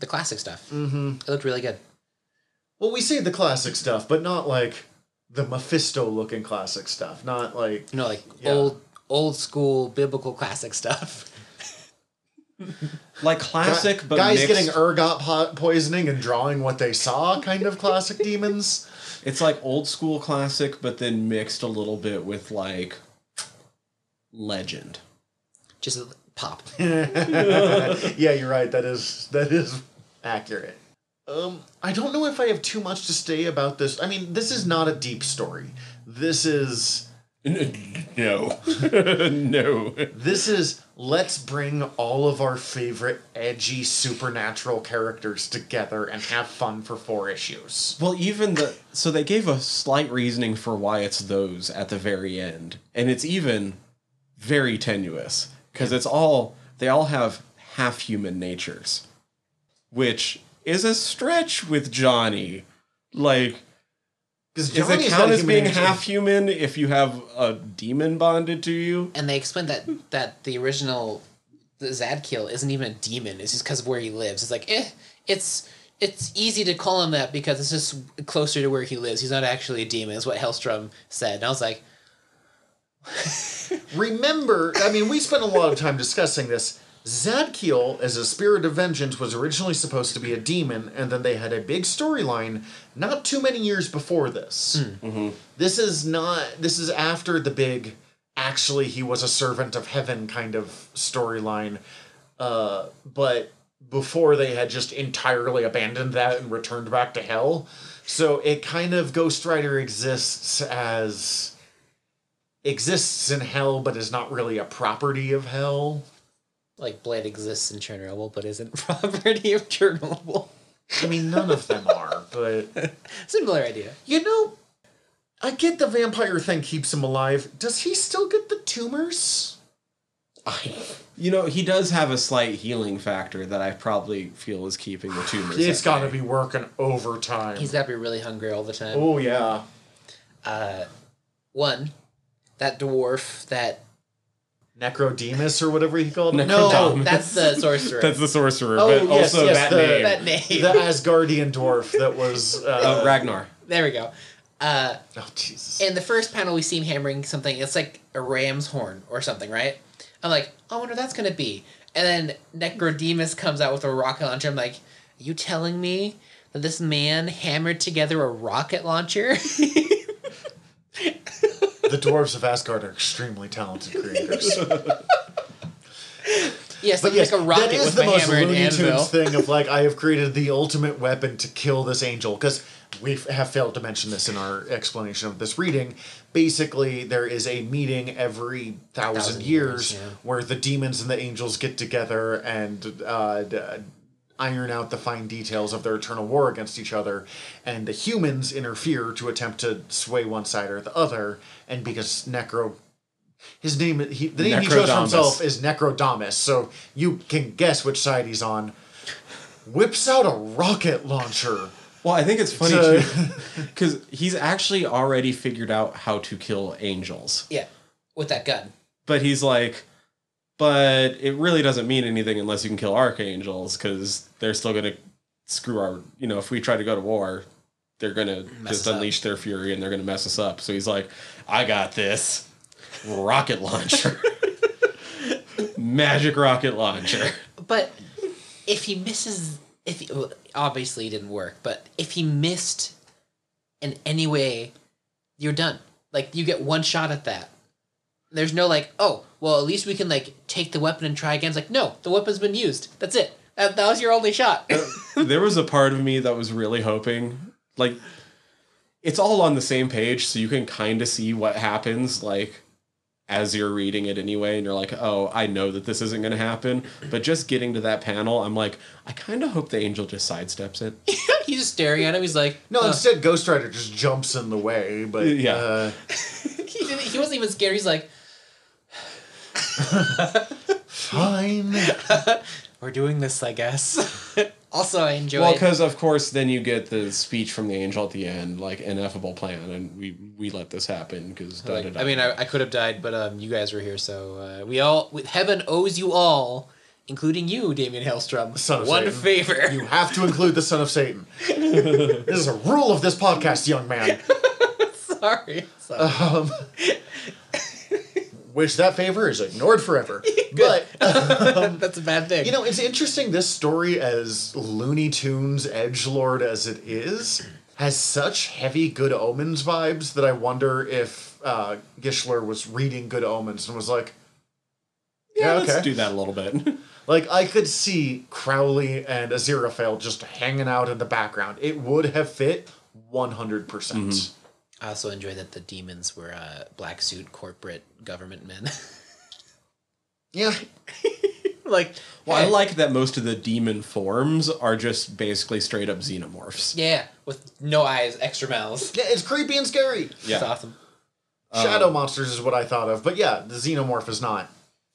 The classic stuff. Mm-hmm. It looked really good. Well, we say the classic stuff, but not like the Mephisto looking classic stuff, not like You know, like Yeah. old old school biblical classic stuff. Like classic, but guys mixed- getting ergot po- poisoning and drawing what they saw, kind of classic demons. It's like old school classic, but then mixed a little bit with like legend. Just pop. yeah, you're right. That is that is accurate. Um, I don't know if I have too much to say about this. I mean, this is not a deep story. This is No, no. this is let's bring all of our favorite edgy supernatural characters together and have fun for four issues. Well, even the so they gave a slight reasoning for why it's those at the very end, and it's even very tenuous because it's all they all have half human natures, which is a stretch with Johnny. Like, Because does it count as being half human if you have a demon bonded to you? And they explained that that the original the Zadkiel isn't even a demon. It's just because of where he lives. It's like eh, it's it's easy to call him that because it's just closer to where he lives. He's not actually a demon. Is what Hellstrom said. And I was like, Remember, I mean, we spent a lot of time discussing this. Zadkiel, as a spirit of vengeance, was originally supposed to be a demon, and then they had a big storyline not too many years before this. This is not. This is after the big. Actually, he was a servant of heaven kind of storyline, uh, but before they had just entirely abandoned that and returned back to hell. So it kind of Ghost Rider exists as exists in hell but is not really a property of hell. Like Blade exists in Chernobyl, but isn't property of Chernobyl. I mean, none of them are, but Similar idea. you know, I get the vampire thing keeps him alive. Does he still get the tumors? I. You know, he does have a slight healing factor that I probably feel is keeping the tumors. It's at got to be working overtime. He's got to be really hungry all the time. oh yeah. Uh, One, that dwarf that Necrodamus or whatever he called him. no, that's the sorcerer. That's the sorcerer, Oh, but yes, also yes, that the- name. that name. the Asgardian dwarf that was. Uh, Uh, Ragnar. there we go. Uh, oh Jesus. in the first panel, we see him hammering something. It's like a ram's horn or something, right? I'm like, I wonder what that's gonna be. And then Necrodamus comes out with a rocket launcher. I'm like, are you telling me that this man hammered together a rocket launcher? the dwarves of Asgard are extremely talented creators. yes, But I'm yes, like a rocket that is with the most hammer and Looney anvil. Tunes thing of like I have created the ultimate weapon to kill this angel because we have failed to mention this in our explanation of this reading. Basically, there is a meeting every thousand, Thousand years, years, yeah. where the demons and the angels get together and uh, d- iron out the fine details of their eternal war against each other, and the humans interfere to attempt to sway one side or the other. And because Necro his name he, the name he chose for himself is Necrodamus, so you can guess which side he's on. Whips out a rocket launcher. Well, I think it's funny So- too because he's actually already figured out how to kill angels, Yeah, with that gun. but he's like, but it really doesn't mean anything unless you can kill archangels because they're still gonna screw our. You know, if we try to go to war, they're gonna just us up. unleash their fury and they're gonna mess us up. So he's like, I got this rocket launcher, magic rocket launcher. But if he misses, if he, well, obviously it didn't work, but if he missed in any way, you're done. Like you get one shot at that. There's no like, oh, well, at least we can like take the weapon and try again. It's like, no, the weapon's been used. That's it. That, that was your only shot. there was a part of me that was really hoping like it's all on the same page so you can kind of see what happens like as you're reading it anyway and you're like oh i know that this isn't going to happen but just getting to that panel i'm like i kind of hope the angel just sidesteps it He's just staring at him. He's like, No, uh, instead Ghost Rider just jumps in the way, but Yeah. uh, he, didn't, he wasn't even scared. He's like, fine. we're doing this, I guess. also, I enjoy well because of course then you get the speech from the angel at the end like ineffable plan and we we let this happen because Like, I mean, I, I could have died, but um, you guys were here, so uh, we all, with heaven owes you all, including you, Daimon Hellstrom, Son of one Satan. favor. You have to include the son of Satan. this is a rule of this podcast, young man. sorry. sorry. Um, which that favor is ignored forever. but That's a bad thing. you know, it's interesting. This story, as Looney Tunes edge lord as it is, has such heavy Good Omens vibes that I wonder if uh, Gischler was reading Good Omens and was like, Yeah, Yeah, let's do that a little bit. like I could see Crowley and Aziraphale just hanging out in the background. It would have fit one hundred percent. I also enjoy that the demons were uh, black suit corporate government men. Yeah, like, well, I hey, like that most of the demon forms are just basically straight up xenomorphs. yeah, with no eyes, extra mouths. yeah, it's creepy and scary. That's awesome. Shadow monsters is what I thought of, but yeah, the xenomorph is not.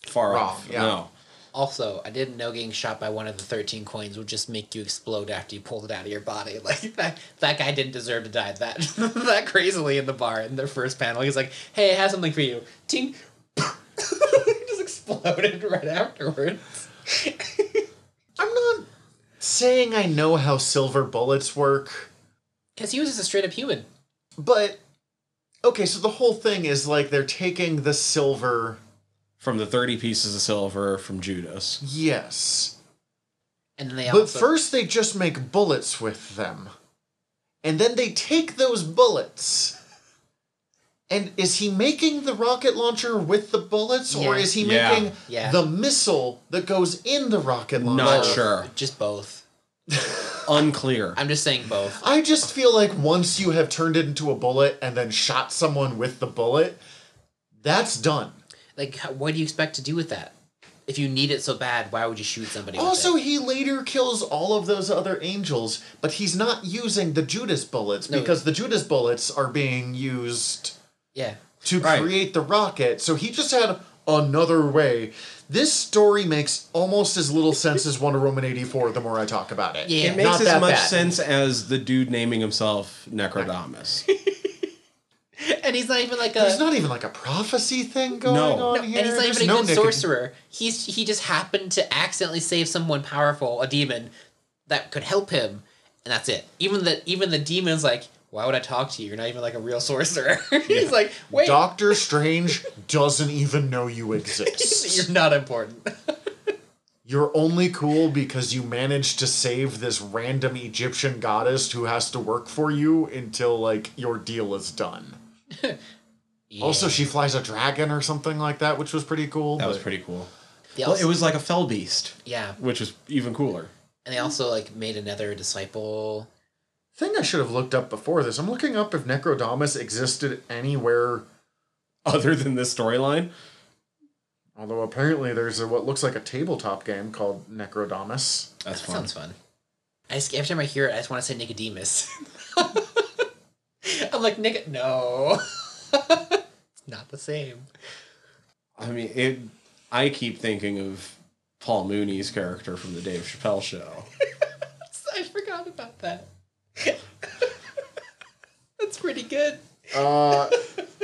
Far Wrong, off. yeah. No. Also, I didn't know getting shot by one of the thirteen coins would just make you explode after you pulled it out of your body. Like that, that guy didn't deserve to die that that crazily in the bar in their first panel. He's like, "Hey, I have something for you." Ting, just exploded right afterwards. I'm not saying I know how silver bullets work, Because he was just a straight up human. but okay, so the whole thing is like they're taking the silver. From the 30 pieces of silver from Judas. Yes. And then they But also first they just make bullets with them. And then they take those bullets. And is he making the rocket launcher with the bullets or Yeah. is he Yeah. making Yeah. the missile that goes in the rocket launcher? Not sure. just both. Unclear. I'm just saying both. I just feel like once you have turned it into a bullet and then shot someone with the bullet, that's done. Like, what do you expect to do with that? If you need it so bad, why would you shoot somebody? Also, with it? he later kills all of those other angels, but he's not using the Judas bullets No. because the Judas bullets are being used yeah, to Right. create the rocket. So he just had another way. This story makes almost as little sense as Wonder Woman 84 the more I talk about it. Yeah. It makes Not as that much bad. sense as the dude naming himself Necrodamus. and he's not even like a There's not even like a prophecy thing going No. on No, here. and he's not There's even a good nicotine. sorcerer. He's he just happened to accidentally save someone powerful, a demon, that could help him, and that's it. Even the even the demon's like, why would I talk to you? You're not even like a real sorcerer. he's like, wait, Doctor Strange doesn't even know you exist. you're not important. You're only cool because you managed to save this random Egyptian goddess who has to work for you until like your deal is done. Also, she flies a dragon or something like that, which was pretty cool. That was pretty cool. They Well, also- it was like a fell beast, yeah, which was even cooler. and they also like made another disciple. thing I should have looked up before this. I'm looking up if Necrodamus existed anywhere. Other than this storyline, Although apparently there's a, what looks like a tabletop game called Necrodamus. that's That fun. sounds fun. I just every time I hear it, I just want to say Nicodemus. I'm like Nic. No, it's not the same. I mean, it. I keep thinking of Paul Mooney's character from the Dave Chappelle show. I forgot about that. That's pretty good. Uh,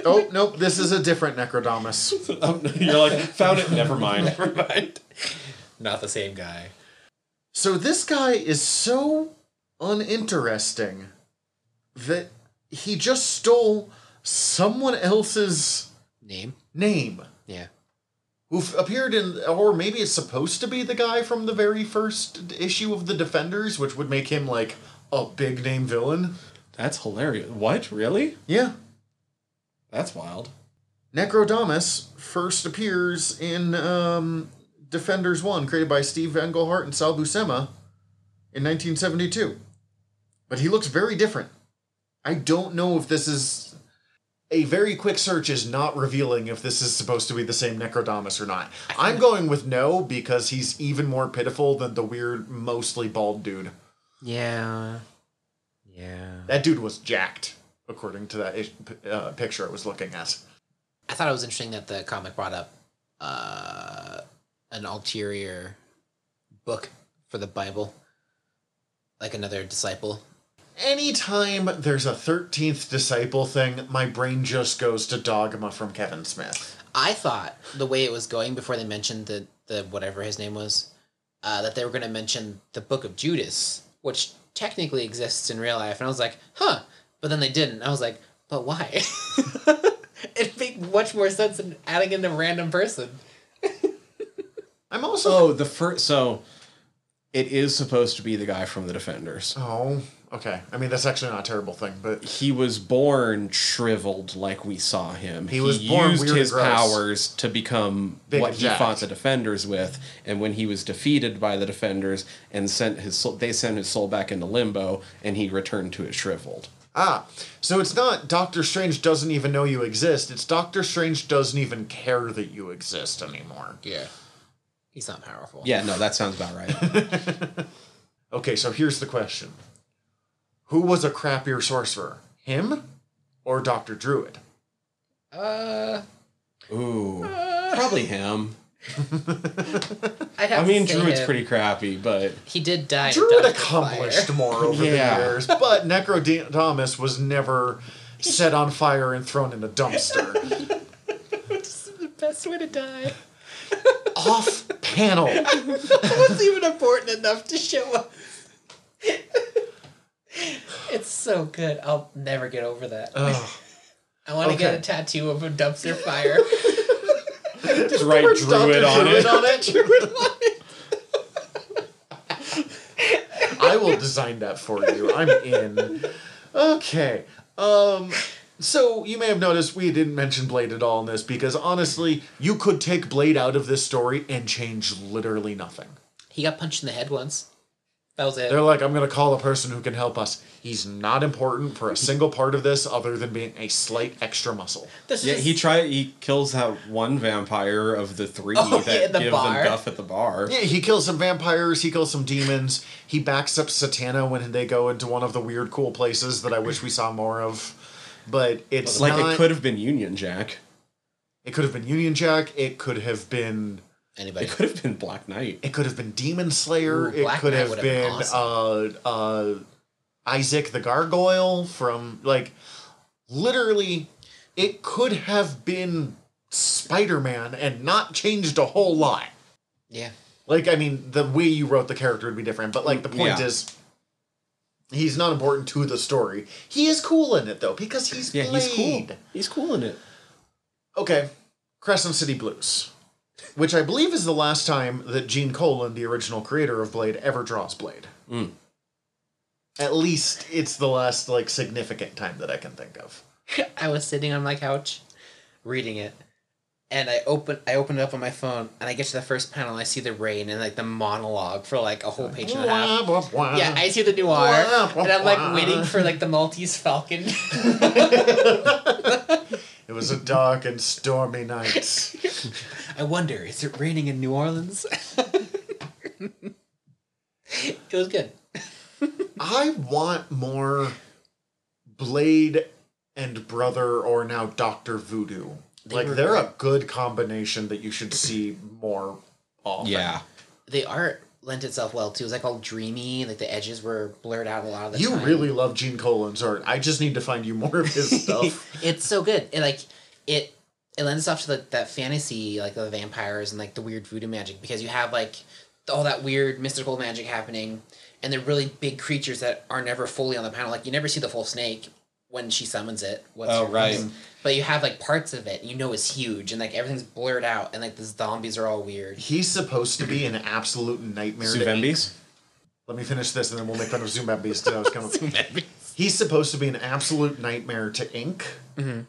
oh, nope, this is a different Necrodamus. Um, You're like, found it. Never mind. Never mind. Not the same guy. So this guy is so uninteresting that he just stole someone else's Name? name. Yeah. Who appeared in, or maybe it's supposed to be the guy from the very first issue of the Defenders, which would make him like a big name villain. That's hilarious. What? Really? Yeah. That's wild. Necrodamus first appears in um, Defenders 1, created by Steve Englehart and Sal Buscema in 1972. But he looks very different. I don't know if this is. A very quick search is not revealing if this is supposed to be the same Necrodamus or not. I'm going with no because he's even more pitiful than the weird, mostly bald dude. Yeah. Yeah. That dude was jacked, according to that uh, picture I was looking at. I thought it was interesting that the comic brought up uh, an ulterior book for the Bible, like another disciple. Anytime there's a 13th disciple thing, my brain just goes to Dogma from Kevin Smith. I thought the way it was going before they mentioned the the whatever his name was, uh, that they were going to mention the Book of Judas, which technically exists in real life, and I was like, huh. But then they didn't. I was like, But why? It'd make much more sense than adding in a random person. I'm also. Oh, the first. So, it is supposed to be the guy from the Defenders. Oh, okay. I mean, that's actually not a terrible thing, but He was born shriveled, like we saw him. He was born used weird and his gross. powers to become Big what and he jacked. fought the Defenders with, and when he was defeated by the Defenders and sent his soul, they sent his soul back into limbo, and he returned to it shriveled. ah, so it's not Doctor Strange doesn't even know you exist. It's Doctor Strange doesn't even care that you exist anymore. Yeah. He's not powerful. Yeah, no, that sounds about right. Okay, so here's the question: Who was a crappier sorcerer, him or Doctor Druid? Uh, Ooh, probably him. I'd I mean, Druid's him. pretty crappy, but He did die. Druid Dusk Fire. accomplished more over Yeah. the years, but Necrodamus was never set on fire and thrown in a dumpster. Which is the best way to die. Off panel. What's even important enough to show up? It's so good. I'll never get over that. Ugh. I want to get a tattoo of a dumpster fire. just write Dr. Druid on Druid it. on it. I will design that for you. I'm in. Okay. Um so you may have noticed we didn't mention Blade at all in this because honestly, you could take Blade out of this story and change literally nothing. he got punched in the head once. That was it. They're like, I'm gonna call a person who can help us. He's not important for a single part of this other than being a slight extra muscle. This Yeah, is he try he kills that one vampire of the three Oh, that yeah, the give bar. them guff at the bar. Yeah, he kills some vampires, he kills some demons, he backs up Satana when they go into one of the weird cool places that I wish we saw more of. But it's like not, it could have been Union Jack. it could have been Union Jack, it could have been anybody. It could have been Black Knight. it could have been Demon Slayer, Ooh, it Black could Knight have would have been been uh uh Isaac the Gargoyle from like literally it could have been Spider-Man and not changed a whole lot. Yeah. Like, I mean, the way you wrote the character would be different, but like the point Yeah. is, he's not important to the story. He is cool in it though because he's Yeah, he's cool. He's cool in it. Okay, Crescent City Blues, which I believe is the last time that Gene Colan, the original creator of Blade, ever draws Blade. Mm. At least it's the last like significant time that I can think of. I was sitting on my couch reading it. And I open I open it up on my phone and I get to the first panel I see the rain and like the monologue for like a whole page and a half. Wah, wah, wah. Yeah, I see the noir Wah, wah, and I'm like waiting for like the Maltese Falcon. It was a dark and stormy night. I wonder, is it raining in New Orleans? it was good. I want more Blade and Brother or now Doctor Voodoo. They like they're a good combination that you should see more often. Yeah. they art lent itself well too. It was like all dreamy, like the edges were blurred out a lot of the You time. really love Gene Colan's art. I just need to find you more of his stuff. it's so good. It like it it lends itself to like that fantasy, like the vampires and like the weird voodoo magic because you have like all that weird mystical magic happening, and they're really big creatures that are never fully on the panel. Like you never see the full snake when she summons it. What's Oh, right. name? But you have like parts of it you know is huge and like everything's blurred out and like the zombies are all weird. He's supposed to be an absolute nightmare. to ink. Let me finish this and then we'll make fun of Zuvembis. too. I was coming. He's supposed to be an absolute nightmare to ink. Mm-hmm.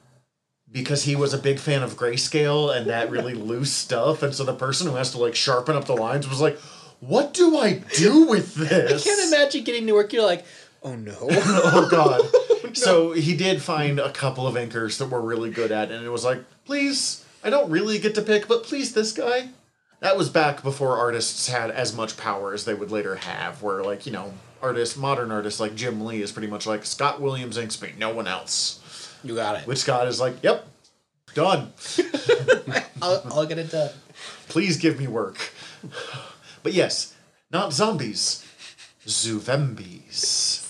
Because he was a big fan of grayscale and that really loose stuff, and so the person who has to like sharpen up the lines was like, "What do I do with this?" I can't imagine getting to work. You're like, oh no. oh god. So he did find a couple of inkers that were really good at, it, and it was like, please, I don't really get to pick, but please this guy. That was back before artists had as much power as they would later have, where like, you know, artists modern artists like Jim Lee is pretty much like Scott Williams inks me, no one else. you got it. Which Scott is like, Yep, done. I'll, I'll get it done. Please give me work. But yes, not zombies, Zuvembis,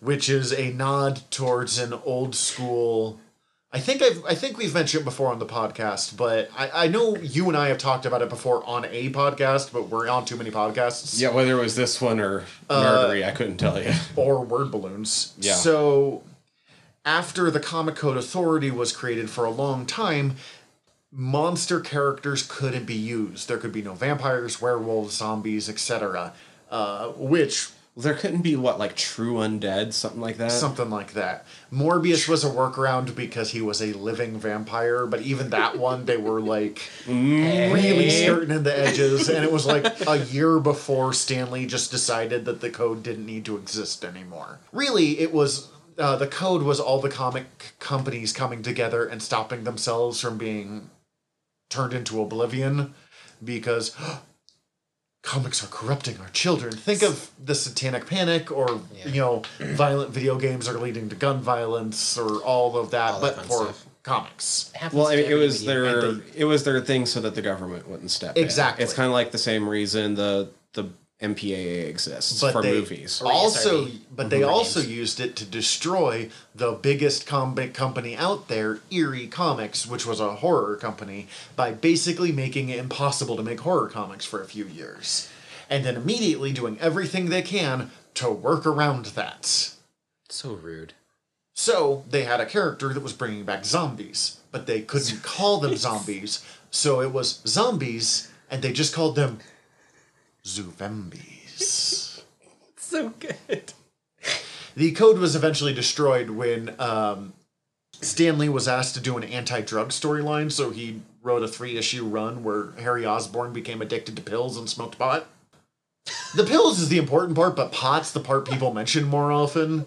which is a nod towards an old school. I think I've I think we've mentioned it before on the podcast, but I, I know you and I have talked about it before on a podcast, but we're on too many podcasts. Yeah, whether it was this one or Uh, Nerdery, I couldn't tell you. or word balloons. Yeah. So after the Comic Code Authority was created for a long time, monster characters couldn't be used. There could be no vampires, werewolves, zombies, etc. Uh, which There couldn't be what like true undead, something like that. something like that. Morbius was a workaround because he was a living vampire, but even that one they were like really skirting in the edges, and it was like a year before Stan Lee just decided that the code didn't need to exist anymore. Really, it was. Uh, the code was all the comic companies coming together and stopping themselves from being turned into oblivion because comics are corrupting our children. Think of the satanic panic or you know violent video games are leading to gun violence or all of that, All but fun for stuff. comics. well, I mean, it was their And it was their thing so that the government wouldn't step in. Exactly. It's kind of like the same reason the the MPAA exists But for they movies. Also, but they also Names. used it to destroy the biggest comic company out there, EC Comics, which was a horror company, by basically making it impossible to make horror comics for a few years, and then immediately doing everything they can to work around that. So rude. So they had a character that was bringing back zombies, but they couldn't call them zombies, so it was zombies, and they just called them Zoombies. So good. the code was eventually destroyed when um, Stan Lee was asked to do an anti-drug storyline, so he wrote a three-issue run where Harry Osborn became addicted to pills and smoked pot. The pills is the important part, but pot's the part people mention more often.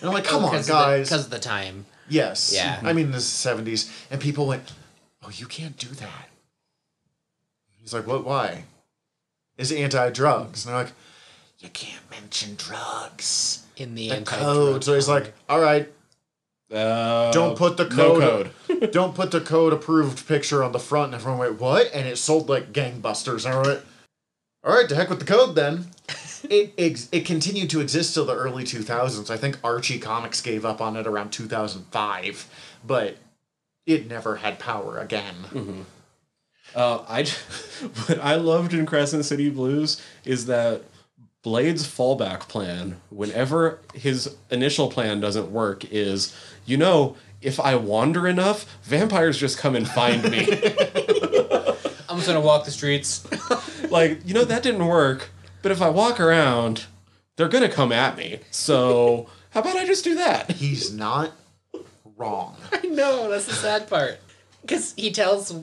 And I'm like, come on, guys. Because of the time. Yes. Yeah. I mean, this is 70s. And people went, oh, you can't do that. He's like, what? Why? Is anti drugs? And they're like, you can't mention drugs. In the, The code. So he's like, all right, Uh, don't put the no code. code. don't put the code approved picture on the front. And everyone went, what? And it sold like gangbusters. And I went, all right, to heck with the code then. it, ex- it continued to exist till the early 2000s. I think Archie Comics gave up on it around 2005, but it never had power again. Uh, I j- what I loved in Crescent City Blues is that Blade's fallback plan, whenever his initial plan doesn't work, is you know if I wander enough, vampires just come and find me. I'm just gonna walk the streets. like you know that didn't work, but if I walk around, they're gonna come at me. So how about I just do that? He's not wrong. I know, that's the sad part. Because he tells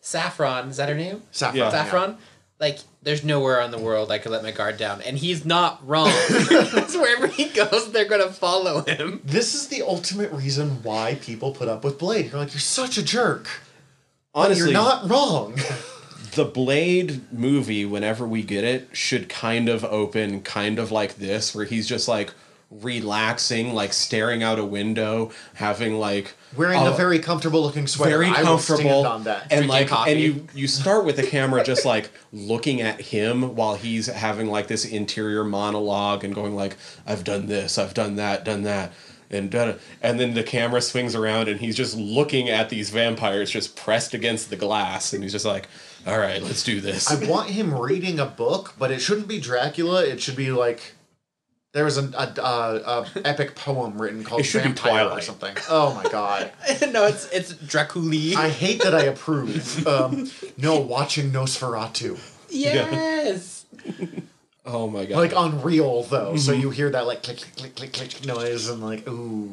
Saffron, is that her name? Saffron. Yeah. yeah. Saffron? Like, there's nowhere on the world I could let my guard down. And he's not wrong. Because wherever he goes, they're gonna follow him. This is the ultimate reason why people put up with Blade. You're like, you're such a jerk. But Honestly, you're not wrong. the Blade movie, whenever we get it, should kind of open kind of like this, where he's just like relaxing, like staring out a window, having like Wearing a a very comfortable looking sweater. very I will stand comfortable on that. and like coffee. and you you start with the camera just like looking at him while he's having like this interior monologue and going like I've done this, I've done that, done that. And da- and then the camera swings around and he's just looking at these vampires just pressed against the glass and he's just like, "All right, let's do this." I want him reading a book, but it shouldn't be Dracula. It should be like there was an a, a, a epic poem written called It should be Vampire or something. Oh my god, no, it's it's Draculi. I hate that I approve. Um, no, watching Nosferatu, yes. oh my god! like unreal though. So Mm-hmm. you hear that like click click click click click noise and like ooh.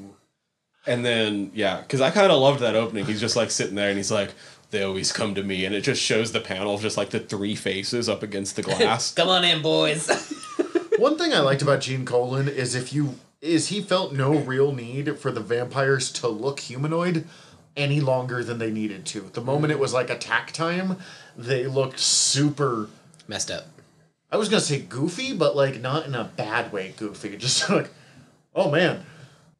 And then yeah, because I kind of loved that opening. He's just like sitting there and he's like, "They always come to me," and it just shows the panel just like the three faces up against the glass. Come on in, boys. One thing I liked about Gene Colan is if you is he felt no real need for the vampires to look humanoid any longer than they needed to. The moment it was like attack time, they looked super Messed up. I was gonna say goofy, but like not in a bad way goofy. Just like, oh man,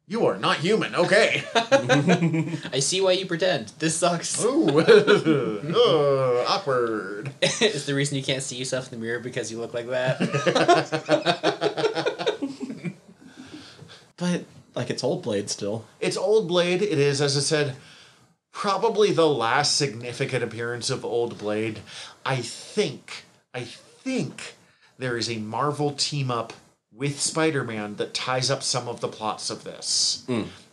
you are not human. Okay. I see why you pretend. This sucks. Ooh, oh, awkward. it's the reason you can't see yourself in the mirror because you look like that. but like it's old Blade still. It's Old Blade. It is, as I said, probably the last significant appearance of Old Blade. I think, I think there is a Marvel team up with Spider-Man that ties up some of the plots of this.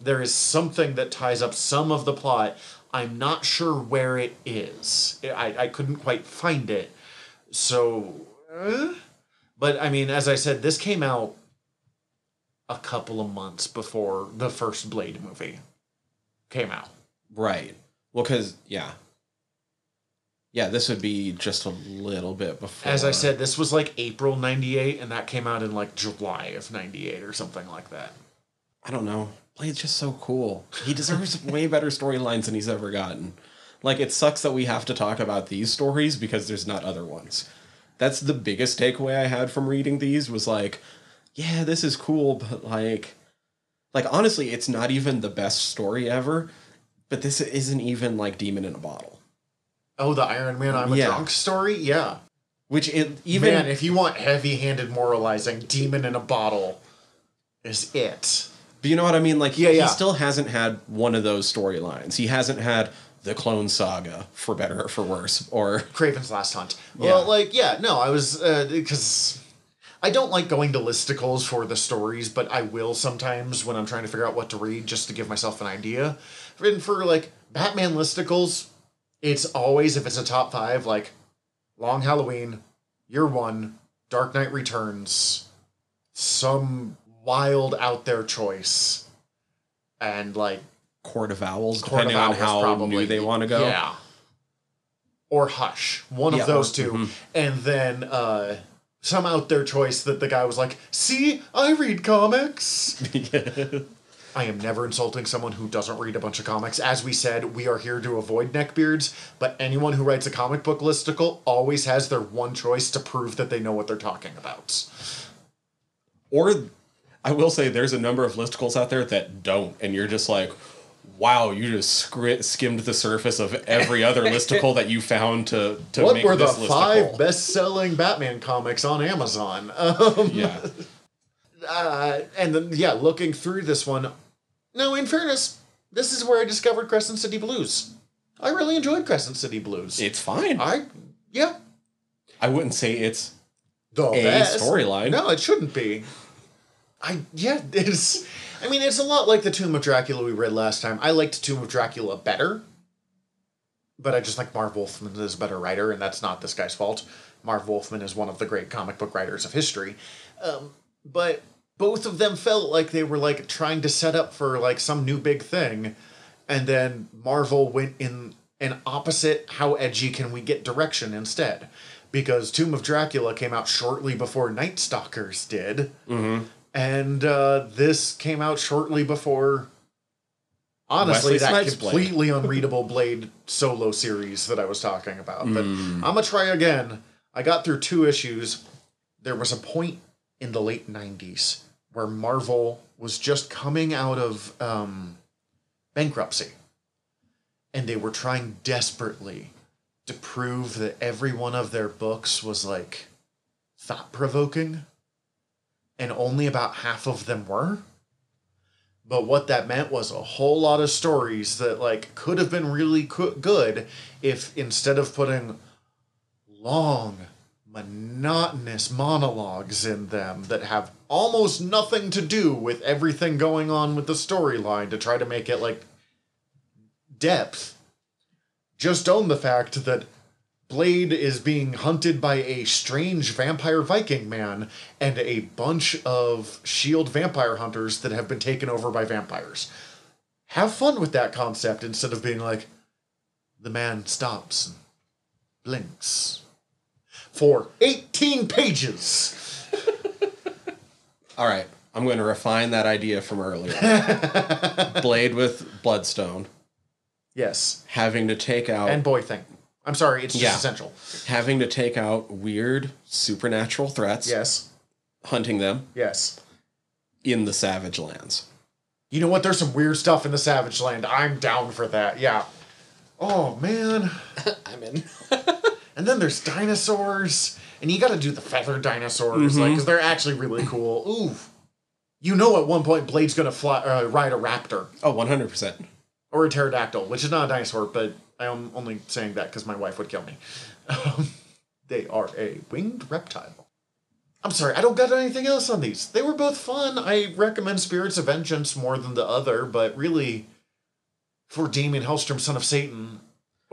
There is something that ties up some of the plot. I'm not sure where it is. I, I couldn't quite find it. So, uh, but I mean, as I said, this came out a couple of months before the first Blade movie came out. Right. Well, because yeah, yeah, this would be just a little bit before. As I said, this was like April 98, and that came out in like July of 98 or something like that. I don't know. Blade's just so cool. He deserves way better storylines than he's ever gotten. Like, it sucks that we have to talk about these stories because there's not other ones. That's the biggest takeaway I had from reading these was like, yeah, this is cool, but like, like honestly, it's not even the best story ever. But this isn't even like Demon in a Bottle, Oh, the Iron Man I'm a Yeah. drunk story? Yeah. which it even Man, if you want heavy handed moralizing, Demon in a Bottle is it. But you know what I mean? Like, Yeah, yeah. he still hasn't had one of those storylines. He hasn't had the Clone Saga, for better or for worse, or Kraven's Last Hunt. Well, like, yeah, no, I was, uh, because I don't like going to listicles for the stories, but I will sometimes when I'm trying to figure out what to read just to give myself an idea. And for, like, Batman listicles, it's always, if it's a top five, like, Long Halloween, Year One, Dark Knight Returns, some wild out there choice. And, like, Court of Owls, Court of depending on how probably. new they want to go. Yeah. Or Hush. One Yeah, of those or- 2 mhm. And then uh some out there choice that the guy was like, see, I read comics. I am never insulting someone who doesn't read a bunch of comics. As we said, we are here to avoid neckbeards, but anyone who writes a comic book listicle always has their one choice to prove that they know what they're talking about. Or I will say there's a number of listicles out there that don't, and you're just like, wow, you just skimmed the surface of every other listicle that you found to to what make were the this five best-selling Batman comics on Amazon? Um, Yeah, uh, and then yeah, looking through this one, no, in fairness, this is where I discovered Crescent City Blues. I really enjoyed Crescent City Blues. it's fine. I yeah, I wouldn't say it's the A storyline. No, it shouldn't be. I yeah, it's. I mean, it's a lot like the Tomb of Dracula we read last time. I liked Tomb of Dracula better, but I just like Marv Wolfman is a better writer, and that's not this guy's fault. Marv Wolfman is one of the great comic book writers of history, um, but both of them felt like they were like trying to set up for like some new big thing, and then Marvel went in an opposite how edgy can we get direction instead. Because Tomb of Dracula came out shortly before Night Stalkers did, and uh, this came out shortly before. Honestly, Wesley that Snipes completely unreadable Blade solo series that I was talking about. But I'm gonna try again. I got through two issues. There was a point in the late '90s where Marvel was just coming out of um, bankruptcy, and they were trying desperately to prove that every one of their books was like thought provoking, and only about half of them were. But what that meant was a whole lot of stories that like could have been really good if instead of putting long monotonous monologues in them that have almost nothing to do with everything going on with the storyline to try to make it like depth just own the fact that Blade is being hunted by a strange vampire Viking man and a bunch of shield vampire hunters that have been taken over by vampires. Have fun with that concept instead of being like, the man stops and blinks for 18 pages. all right. I'm going to refine that idea from earlier. Blade with Bloodstone Yes. having to take out And boy thing. I'm sorry, it's just Yeah. essential. having to take out weird supernatural threats, Yes. hunting them Yes. in the Savage Lands. You know what? There's some weird stuff in the Savage Land. I'm down for that. Yeah. Oh man. I'm in. And then there's dinosaurs, and you got to do the feather dinosaurs, like, because they're actually really cool. Ooh. You know, at one point, Blade's gonna fly, uh, ride a raptor Oh, 100%. or a pterodactyl, which is not a dinosaur, but I'm only saying that because my wife would kill me. Um, they are a winged reptile. I'm sorry, I don't got anything else on these. They were both fun. I recommend Spirits of Vengeance more than the other, but really, for Daimon Hellstrom, Son of Satan,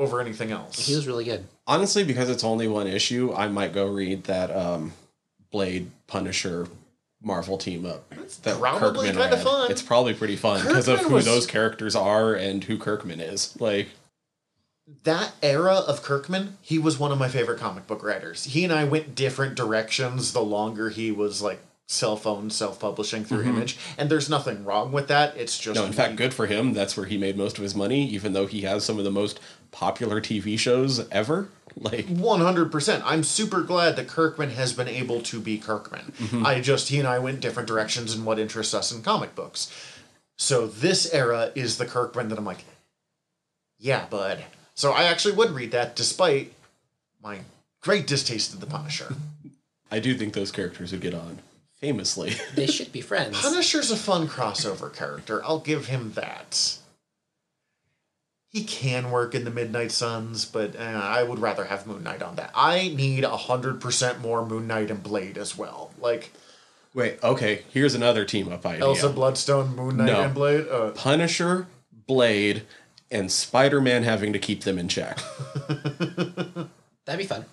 over anything else. He was really good. Honestly, because it's only one issue, I might go read that um, Blade Punisher Marvel team up. That probably Kirkman kinda fun. It's probably pretty fun because of who was- those characters are and who Kirkman is. Like, that era of Kirkman, he was one of my favorite comic book writers. He and I went different directions the longer he was like self owned, self publishing through Image. And there's nothing wrong with that. It's just no, in fact, good for him. That's where he made most of his money, even though he has some of the most popular TV shows ever. Like, 100%. I'm super glad that Kirkman has been able to be Kirkman. Mm-hmm. I just, he and I went different directions in what interests us in comic books. So this era is the Kirkman that I'm like, yeah, bud. So I actually would read that despite my great distaste of the Punisher. I do think those characters would get on famously. They should be friends. Punisher's a fun crossover character. I'll give him that. He can work in the Midnight Suns, but uh, I would rather have Moon Knight on that. I need 100% more Moon Knight and Blade as well. Like, Wait, okay, here's another team up idea. Elsa Bloodstone, Moon Knight, No. and Blade. Uh, Punisher, Blade, and Spider Man having to keep them in check. That'd be fun.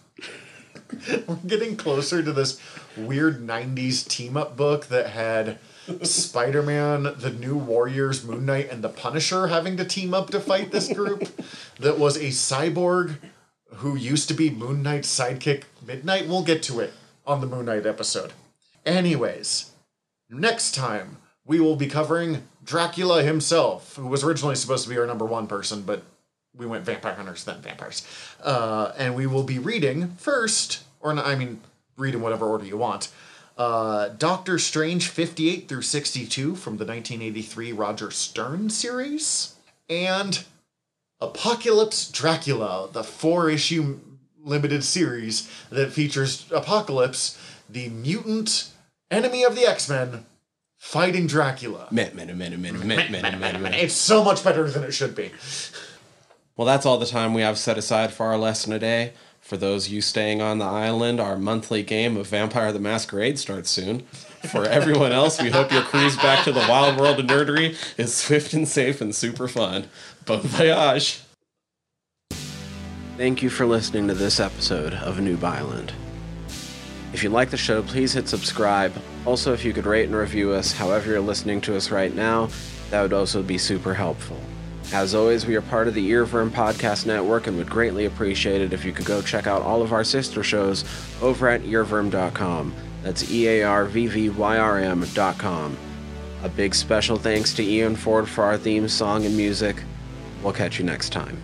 we're getting closer to this weird 90s team up book that had Spider Man, the New Warriors, Moon Knight, and the Punisher having to team up to fight this group. that was a cyborg who used to be Moon Knight's sidekick, Midnight. We'll get to it on the Moon Knight episode. Anyways, next time we will be covering Dracula himself, who was originally supposed to be our number one person, but we went vampire hunters, then vampires. Uh, and we will be reading first, or I mean, read in whatever order you want. Uh, Doctor Strange 58 through 62 from the 1983 Roger Stern series, and Apocalypse Dracula, the four issue limited series that features Apocalypse, the mutant enemy of the X Men, fighting Dracula. Man, man, man, man, man, man, man, man. It's so much better than it should be. Well, that's all the time we have set aside for our lesson today. For those you staying on the island, our monthly game of Vampire the Masquerade starts soon. For everyone else, we hope your cruise back to the wild world of nerdery is swift and safe and super fun. Bon voyage! Thank you for listening to this episode of Noob Island. If you like the show, please hit subscribe. Also, if you could rate and review us however you're listening to us right now, that would also be super helpful. As always, we are part of the Earwyrm Podcast Network and would greatly appreciate it if you could go check out all of our sister shows over at earwyrm.com. That's E A R V V Y R M.com. A big special thanks to Ian Ford for our theme song and music. We'll catch you next time.